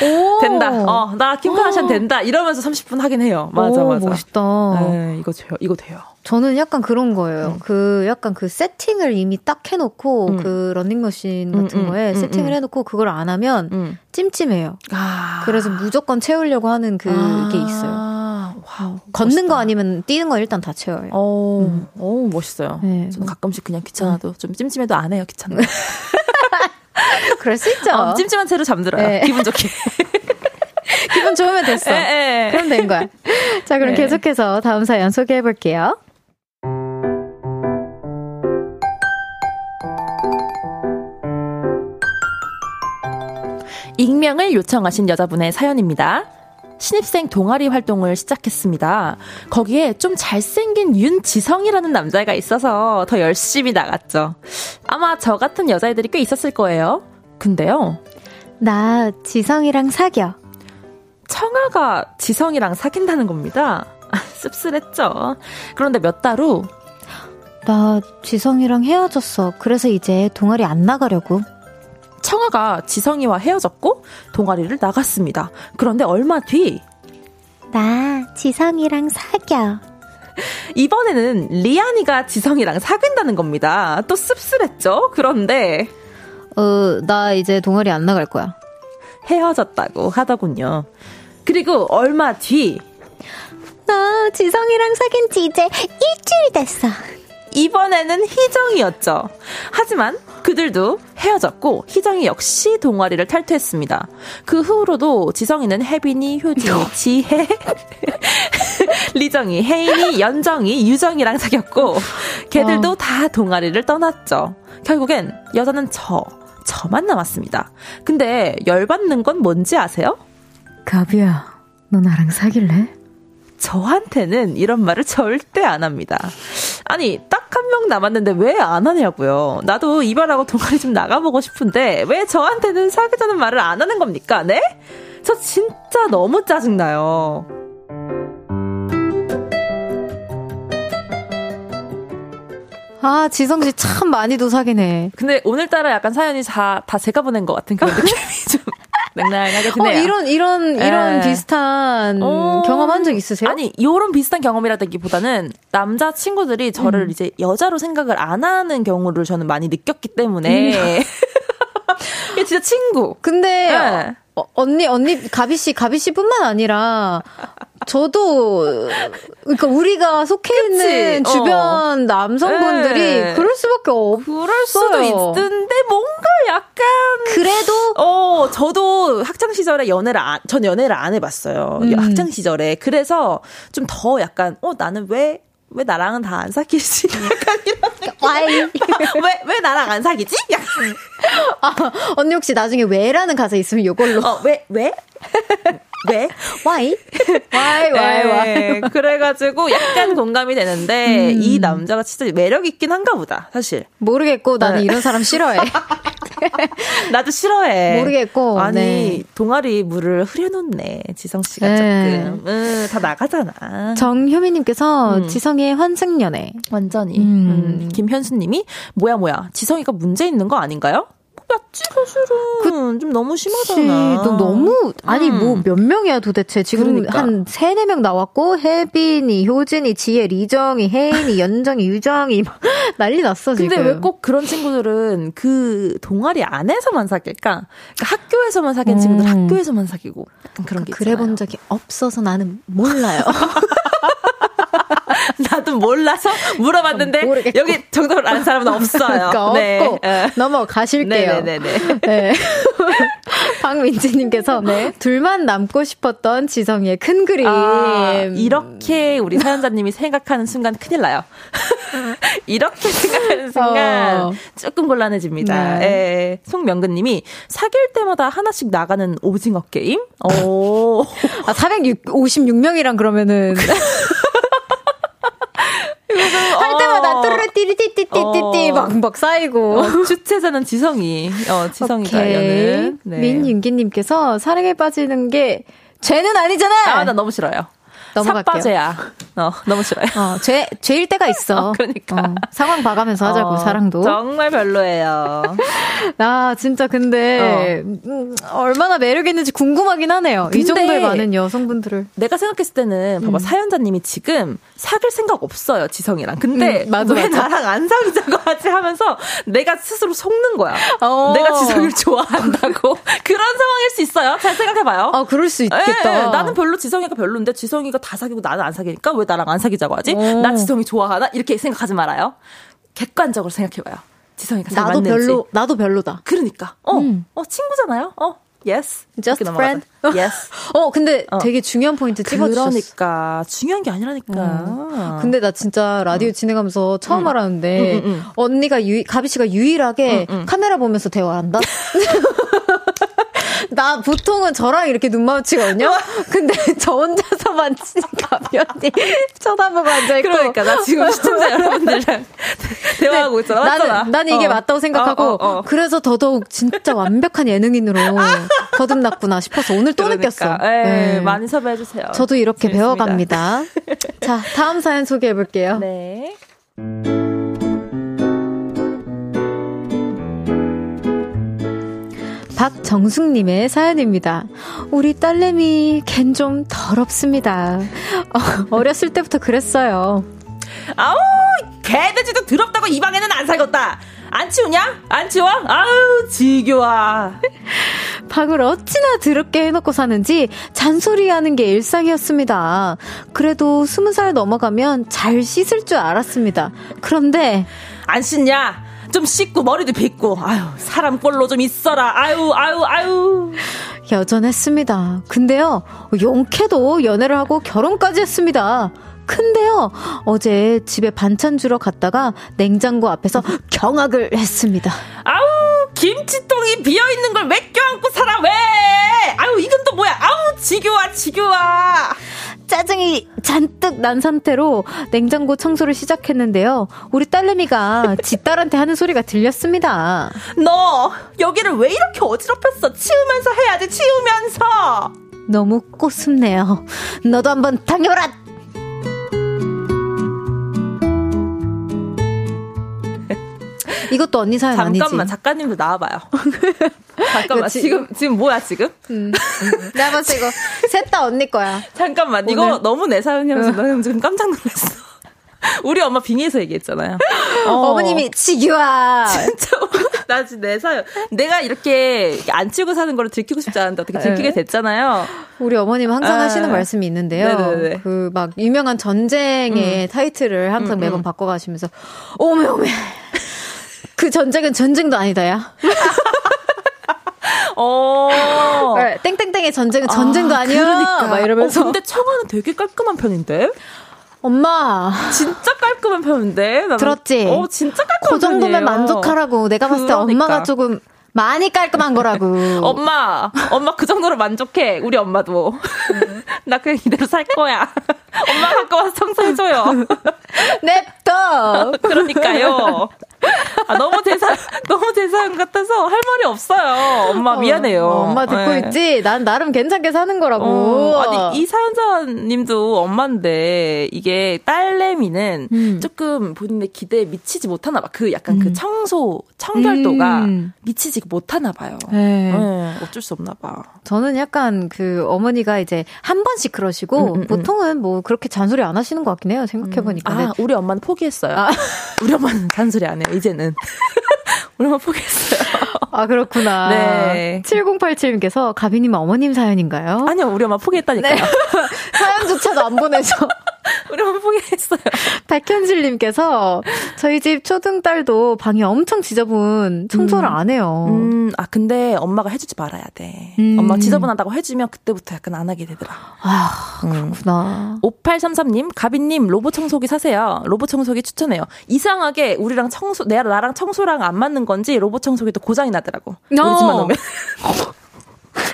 오. 된다. 어, 나 킴 카다시안 된다. 이러면서 30분 하긴 해요. 맞아, 오, 맞아. 멋있다. 네, 이거 돼요. 이거 돼요. 저는 약간 그런 거예요. 그 약간 그 세팅을 이미 딱 해놓고 음. 그 런닝머신 같은 음, 음, 거에 음, 세팅을 음. 해놓고 그걸 안 하면 음. 찜찜해요. 아. 그래서 무조건 채우려고 하는 그게 있어요. 아, wow. 걷는 멋있다. 거 아니면 뛰는 거 일단 다 채워요. 어, 어 멋있어요. 네. 저는 가끔씩 그냥 귀찮아도 좀 찜찜해도 안 해요, 귀찮아. 그럴 수 있죠. 어, 찜찜한 채로 잠들어요. 네. 기분 좋게. 기분 좋으면 됐어. 예, 예. 그럼 된 거야. 자, 그럼 네. 계속해서 다음 사연 소개해 볼게요. 익명을 요청하신 여자분의 사연입니다. 신입생 동아리 활동을 시작했습니다. 거기에 좀 잘생긴 윤지성이라는 남자애가 있어서 더 열심히 나갔죠. 아마 저 같은 여자애들이 꽤 있었을 거예요. 근데요, 나 지성이랑 사겨. 청아가 지성이랑 사귄다는 겁니다. 씁쓸했죠. 그런데 몇 달 후, 나 지성이랑 헤어졌어. 그래서 이제 동아리 안 나가려고. 청아가 지성이와 헤어졌고, 동아리를 나갔습니다. 그런데 얼마 뒤, 나 지성이랑 사겨. 이번에는 리안이가 지성이랑 사귄다는 겁니다. 또 씁쓸했죠? 그런데 어, 나 이제 동아리 안 나갈 거야. 헤어졌다고 하더군요. 그리고 얼마 뒤 나 지성이랑 사귄 지 이제 일주일 됐어. 이번에는 희정이었죠. 하지만 그들도 헤어졌고 희정이 역시 동아리를 탈퇴했습니다. 그 후로도 지성이는 혜빈이, 효진이, 지혜, 리정이, 혜인이, 연정이, 유정이랑 사귀었고 걔들도 다 동아리를 떠났죠. 결국엔 여자는 저, 저만 남았습니다. 근데 열받는 건 뭔지 아세요? 가비야, 너 나랑 사귈래? 저한테는 이런 말을 절대 안 합니다. 아니, 딱 한 명 남았는데 왜 안 하냐고요. 나도 이발하고 동아리 좀 나가보고 싶은데 왜 저한테는 사귀자는 말을 안 하는 겁니까? 네? 저 진짜 너무 짜증나요. 아, 지성 씨 참 많이도 사귀네. 근데 오늘따라 약간 사연이 다, 다 제가 보낸 것 같은 그런 느낌이 좀 어, 드네요. 이런, 이런, 이런 예. 비슷한 어. 경험한 적 있으세요? 아니, 요런 비슷한 경험이라기보다는 남자 친구들이 저를 이제 여자로 생각을 안 하는 경우를 저는 많이 느꼈기 때문에. 이게 진짜 친구. 근데 네. 어, 언니 언니 가비 씨 가비 씨뿐만 아니라 저도 그러니까 우리가 속해 있는 그치? 주변 남성분들이 네. 그럴 수밖에 없. 그럴 수도 있는데 뭔가 약간 그래도 어 저도 학창 시절에 연애를 안, 전 연애를 안 해봤어요 음. 학창 시절에 그래서 좀 더 약간 어 나는 왜왜 나랑은 다 안 사귀지? 약간 이런. 왜, 왜 나랑 안 사귀지? 약간, 아, 언니 혹시 나중에 왜라는 가사 있으면 요걸로 어, 왜, 왜? 왜? 와이 와이 와이. 네, 그래가지고 약간 공감이 되는데, 음. 이 남자가 진짜 매력 있긴 한가 보다, 사실. 모르겠고 나는 네. 이런 사람 싫어해. 나도 싫어해. 모르겠고, 아니, 네. 동아리 물을 흐려놓네, 지성 씨가 네. 조금. 음, 다 나가잖아. 정효미님께서 음. 지성의 환승연애. 완전히. 음. 음, 김현수님이, 뭐야, 뭐야, 지성이가 문제 있는 거 아닌가요? 맞지, 사실은. 좀 너무 심하잖아. 너 너무 아니 음. 뭐몇 명이야 도대체 지금 그러니까. 한 세네 명 나왔고 혜빈이 효진이 지혜 리정이 혜인이 연정이 유정이 막 난리 났어 근데 지금 왜꼭 그런 친구들은 그 동아리 안에서만 사귈까? 그러니까 학교에서만 사귄 친구들 음. 학교에서만 사귀고 약간 그런 게 그래 있잖아요. 본 적이 없어서 나는 몰라요 나도 몰라서 물어봤는데 모르겠고. 여기 정답을 아는 사람은 없어요. 그러니까 네. 없고 네. 넘어가실게요. 네네네. 네. 박민지님께서 네. 둘만 남고 싶었던 지성이의 큰 그림. 아, 이렇게 우리 사연자님이 생각하는 순간 큰일 나요. 이렇게 생각하는 순간 어. 조금 곤란해집니다. 네. 예. 송명근님이 사귈 때마다 하나씩 나가는 오징어 게임? 오. 아, 456명이랑 그러면은. 할 때마다 뚜르띠리띠띠띠띠 어. 막, 막 쌓이고. 어, 주체자는 지성이. 어, 지성이가 연은. 네. 민윤기님께서 사랑에 빠지는 게 죄는 아니잖아! 아, 나 너무 싫어요. 삿바제야. 어, 너무 싫어요. 어, 죄, 죄일 때가 있어. 어, 그러니까. 어, 상황 봐가면서 하자고, 어, 사랑도. 정말 별로예요. 나 진짜 근데, 어. 음, 얼마나 매력있는지 궁금하긴 하네요. 이 정도의 많은 여성분들을. 내가 생각했을 때는, 봐봐, 음. 사연자님이 지금 사귈 생각 없어요, 지성이랑. 근데, 음, 맞아, 왜 맞아. 나랑 안 사귀자고 하지 하면서 내가 스스로 속는 거야. 어. 내가 지성이를 좋아한다고. 그런 상황일 수 있어요. 잘 생각해봐요. 아, 그럴 수 있겠다. 네, 나는 별로 지성이가 별로인데, 지성이가 다 사귀고 나는 안 사귀니까 왜 나랑 안 사귀자고 하지? 오. 나 지성이 좋아하나? 이렇게 생각하지 말아요. 객관적으로 생각해봐요. 지성이가 잘 나도 맞는지. 별로 나도 별로다. 그러니까 어, 음. 어 친구잖아요. 어, yes. Just friend. yes. 어, 근데 어. 되게 중요한 포인트 찝어주셨어. 그러니까 중요한 게 아니라니까. 음. 근데 나 진짜 라디오 음. 진행하면서 처음 음. 알았는데 음, 음, 음. 언니가 유 가비 씨가 유일하게 카메라 보면서 대화한다. 나 보통은 저랑 이렇게 눈 마주치거든요. 근데 저 혼자서만 언니 쳐다보고 앉아있고. 그러니까 나 지금 시청자 여러분들이랑 대화하고 있잖아. 나는, 나는 이게 어. 맞다고 생각하고 어, 어, 어, 그래서 더더욱 진짜 완벽한 예능인으로 거듭났구나 싶어서 오늘 또 그러니까. 느꼈어. 에이, 네. 많이 섭외해주세요. 저도 이렇게 재밌습니다. 배워갑니다. 자, 다음 사연 소개해볼게요. 네. 박정숙님의 사연입니다. 우리 딸내미 걘 좀 더럽습니다. 어, 어렸을 때부터 그랬어요. 아우 개돼지도 더럽다고 이 방에는 안 살겠다. 안 치우냐? 안 치워? 아우 지겨워. 방을 어찌나 더럽게 해놓고 사는지 잔소리하는 게 일상이었습니다. 그래도 스무 살 넘어가면 잘 씻을 줄 알았습니다. 그런데 안 씻냐? 좀 씻고 머리도 빗고 아유 사람 꼴로 좀 있어라 아유 아유 아유 여전했습니다. 근데요 용케도 연애를 하고 결혼까지 했습니다. 큰데요. 어제 집에 반찬 주러 갔다가 냉장고 앞에서 경악을 했습니다. 아우, 김치통이 비어 있는 걸 왜 껴안고 살아, 왜? 아우, 이건 또 뭐야? 아우, 지겨워, 지겨워. 짜증이 잔뜩 난 상태로 냉장고 청소를 시작했는데요. 우리 딸내미가 지 딸한테 하는 소리가 들렸습니다. 너 여기를 왜 이렇게 어지럽혔어? 치우면서 해야지, 치우면서. 너무 꼬숩네요. 너도 한번 당해봐라. 이것도 언니 사연 잠깐만, 아니지? 잠깐만 작가님도 나와봐요. 잠깐만 지 금 지금 뭐야 지금? 음. 내가 봤을 때 이거 셋 다 언니 거야. 잠깐만 오늘. 이거 너무 내 사연이라서 나 지금 깜짝 놀랐어. 우리 엄마 빙의해서 얘기했잖아요. 어. 머님이 치기와 진짜 나 지금 내 사연 내가 이렇게 안 치고 사는 걸 들키고 싶지 않은데 어떻게 들키게 네. 됐잖아요. 우리 어머님 항상 아. 하시는 말씀이 있는데요. 그 막 유명한 전쟁의 음. 타이틀을 항상 음, 매번 음. 바꿔가시면서 오메 오메 그 전쟁은 전쟁도 아니다야. 어. 네, 땡땡땡의 전쟁은 전쟁도 아, 니야 그러니까. 막 이러면서. 어, 근데 청아는 되게 깔끔한 편인데? 엄마. 진짜 깔끔한 편인데? 나는, 들었지? 어, 진짜 깔끔한 그 정도면. 만족하라고. 내가 봤을 때 그러니까. 엄마가 조금 많이 깔끔한 거라고. 엄마, 엄마 그 정도로 만족해. 우리 엄마도. 나 그냥 이대로 살 거야. 엄마 갖고 와서 청소해줘요. 냅둬. 그러니까요. 아, 너무 대사, 너무 대사형 같아서 할 말이 없어요. 엄마 어, 미안해요. 어, 엄마 듣고 네. 있지? 난 나름 괜찮게 사는 거라고. 어, 아니, 이 사연자님도 엄마인데, 이게 딸내미는 음. 조금 본인의 기대에 미치지 못하나 봐. 그 약간 그 음. 그 청소, 청결도가 음. 미치지 못하나 봐요. 네. 네. 어쩔 수 없나 봐. 저는 약간 그 어머니가 이제 한 번씩 그러시고, 음, 음, 음. 보통은 뭐 그렇게 잔소리 안 하시는 것 같긴 해요. 생각해보니까. 아, 우리 엄마는 포기했어요. 아. 우리 엄마는 잔소리 안 해요. 이제는. 얼마 포기했어요. 아, 그렇구나. 네. 7087님께서 가비님 어머님 사연인가요? 아니요, 우리 엄마 포기했다니까요. 네. 사연조차도 안 보내죠. 우리 한번 포기했어요. 백현실님께서 저희 집 초등 딸도 방이 엄청 지저분 청소를 음. 안 해요. 음, 아, 근데 엄마가 해주지 말아야 돼. 음. 엄마 지저분하다고 해주면 그때부터 약간 안 하게 되더라. 아, 그렇구나. 5833님, 가비님, 로봇 청소기 사세요. 로봇 청소기 추천해요. 이상하게 우리랑 청소, 내가 나랑 청소랑 안 맞는 건지 로봇 청소기도 고장이 나더라고. 우리 집만 오면.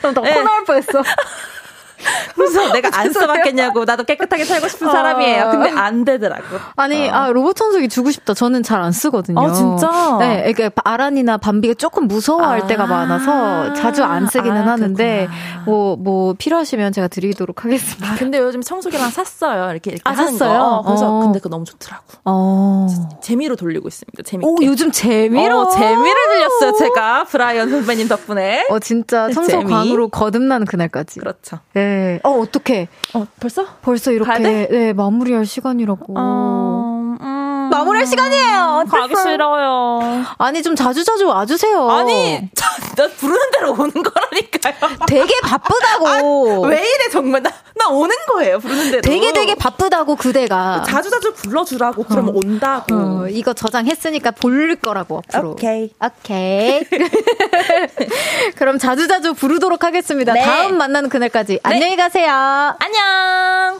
나 네. 코너 할 뻔했어. 그래서 내가 안 써봤겠냐고 나도 깨끗하게 살고 싶은 어. 사람이에요. 근데 안 되더라고. 아니, 어. 아 로봇 청소기 주고 싶다. 저는 잘 안 쓰거든요. 아 진짜? 네, 이게 아란이나 밤비가 조금 무서워할 아. 때가 많아서 자주 안 쓰기는 아, 하는데 뭐뭐 뭐 필요하시면 제가 드리도록 하겠습니다. 아, 근데 요즘 청소기랑 샀어요. 이렇게 이렇게 아, 하는 샀어요? 거. 그래서 어. 근데 그거 너무 좋더라고. 어. 재미로 돌리고 있습니다. 재밌게. 오, 요즘 재미로 어, 재미를 들렸어요. 제가 브라이언 선배님 덕분에. 어 진짜 청소 광으로 거듭나는 그날까지. 그렇죠. 네. 어 어떡해. 어 벌써? 벌써 이렇게 네 마무리할 시간이라고. 어, 음, 마무리할 시간이에요. 가기 싫어요. 아니 좀 자주 자주 와주세요. 아니 나 부르는 대로 오는 거라니까요. 되게 바쁘다고. 아, 왜 이래 정말 나, 나 오는 거예요 부르는 대로. 되게 되게 바쁘다고 그대가. 자주 자주 불러주라고 그러면 어. 온다고. 어, 이거 저장했으니까 볼 거라고 앞으로. 오케이. 오케이. 그럼 자주 자주 부르도록 하겠습니다. 네. 다음 만나는 그날까지 네. 안녕히 가세요. 안녕.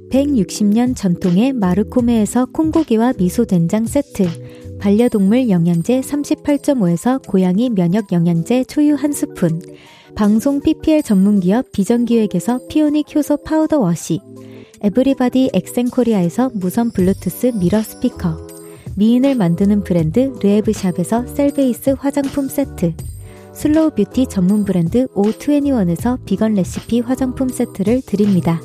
160년 전통의 마르코메에서 콩고기와 미소된장 세트, 반려동물 영양제 38.5에서 고양이 면역 영양제 초유 한 스푼, 방송 PPL 전문기업 비전기획에서 피오닉 효소 파우더 wash, 에브리바디 엑센코리아에서 무선 블루투스 mirror 스피커, 미인을 만드는 브랜드 르에브샵에서 셀베이스 화장품 세트, slow beauty 전문 브랜드 O21에서 비건 레시피 화장품 세트를 드립니다.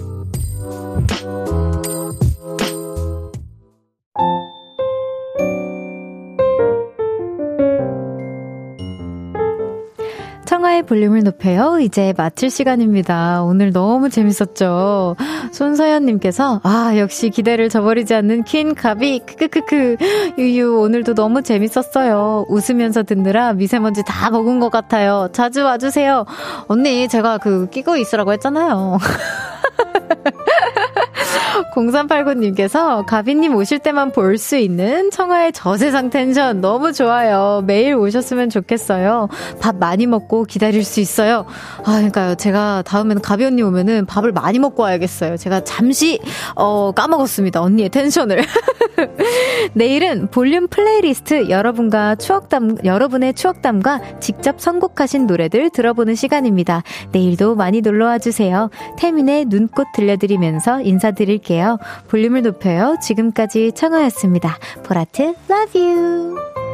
청하의 볼륨을 높여요. 이제 마칠 시간입니다. 오늘 너무 재밌었죠. 손서연님께서, 아, 역시 기대를 저버리지 않는 퀸 가비, 크크크크. 유유, 오늘도 너무 재밌었어요. 웃으면서 듣느라 미세먼지 다 먹은 것 같아요. 자주 와주세요. 언니, 제가 그 끼고 있으라고 했잖아요. 0389님께서 가비님 오실 때만 볼 수 있는 청하의 저세상 텐션 너무 좋아요. 매일 오셨으면 좋겠어요. 밥 많이 먹고 기다릴 수 있어요. 아, 그러니까요. 제가 다음에는 가비 언니 오면은 밥을 많이 먹고 와야겠어요. 제가 잠시, 어, 까먹었습니다. 언니의 텐션을. 내일은 볼륨 플레이리스트 여러분과 추억담, 여러분의 추억담과 직접 선곡하신 노래들 들어보는 시간입니다. 내일도 많이 놀러와 주세요. 태민의 눈꽃 들려드리면서 인사 드릴게요. 볼륨을 높여요. 지금까지 청하였습니다. 보라트, love you.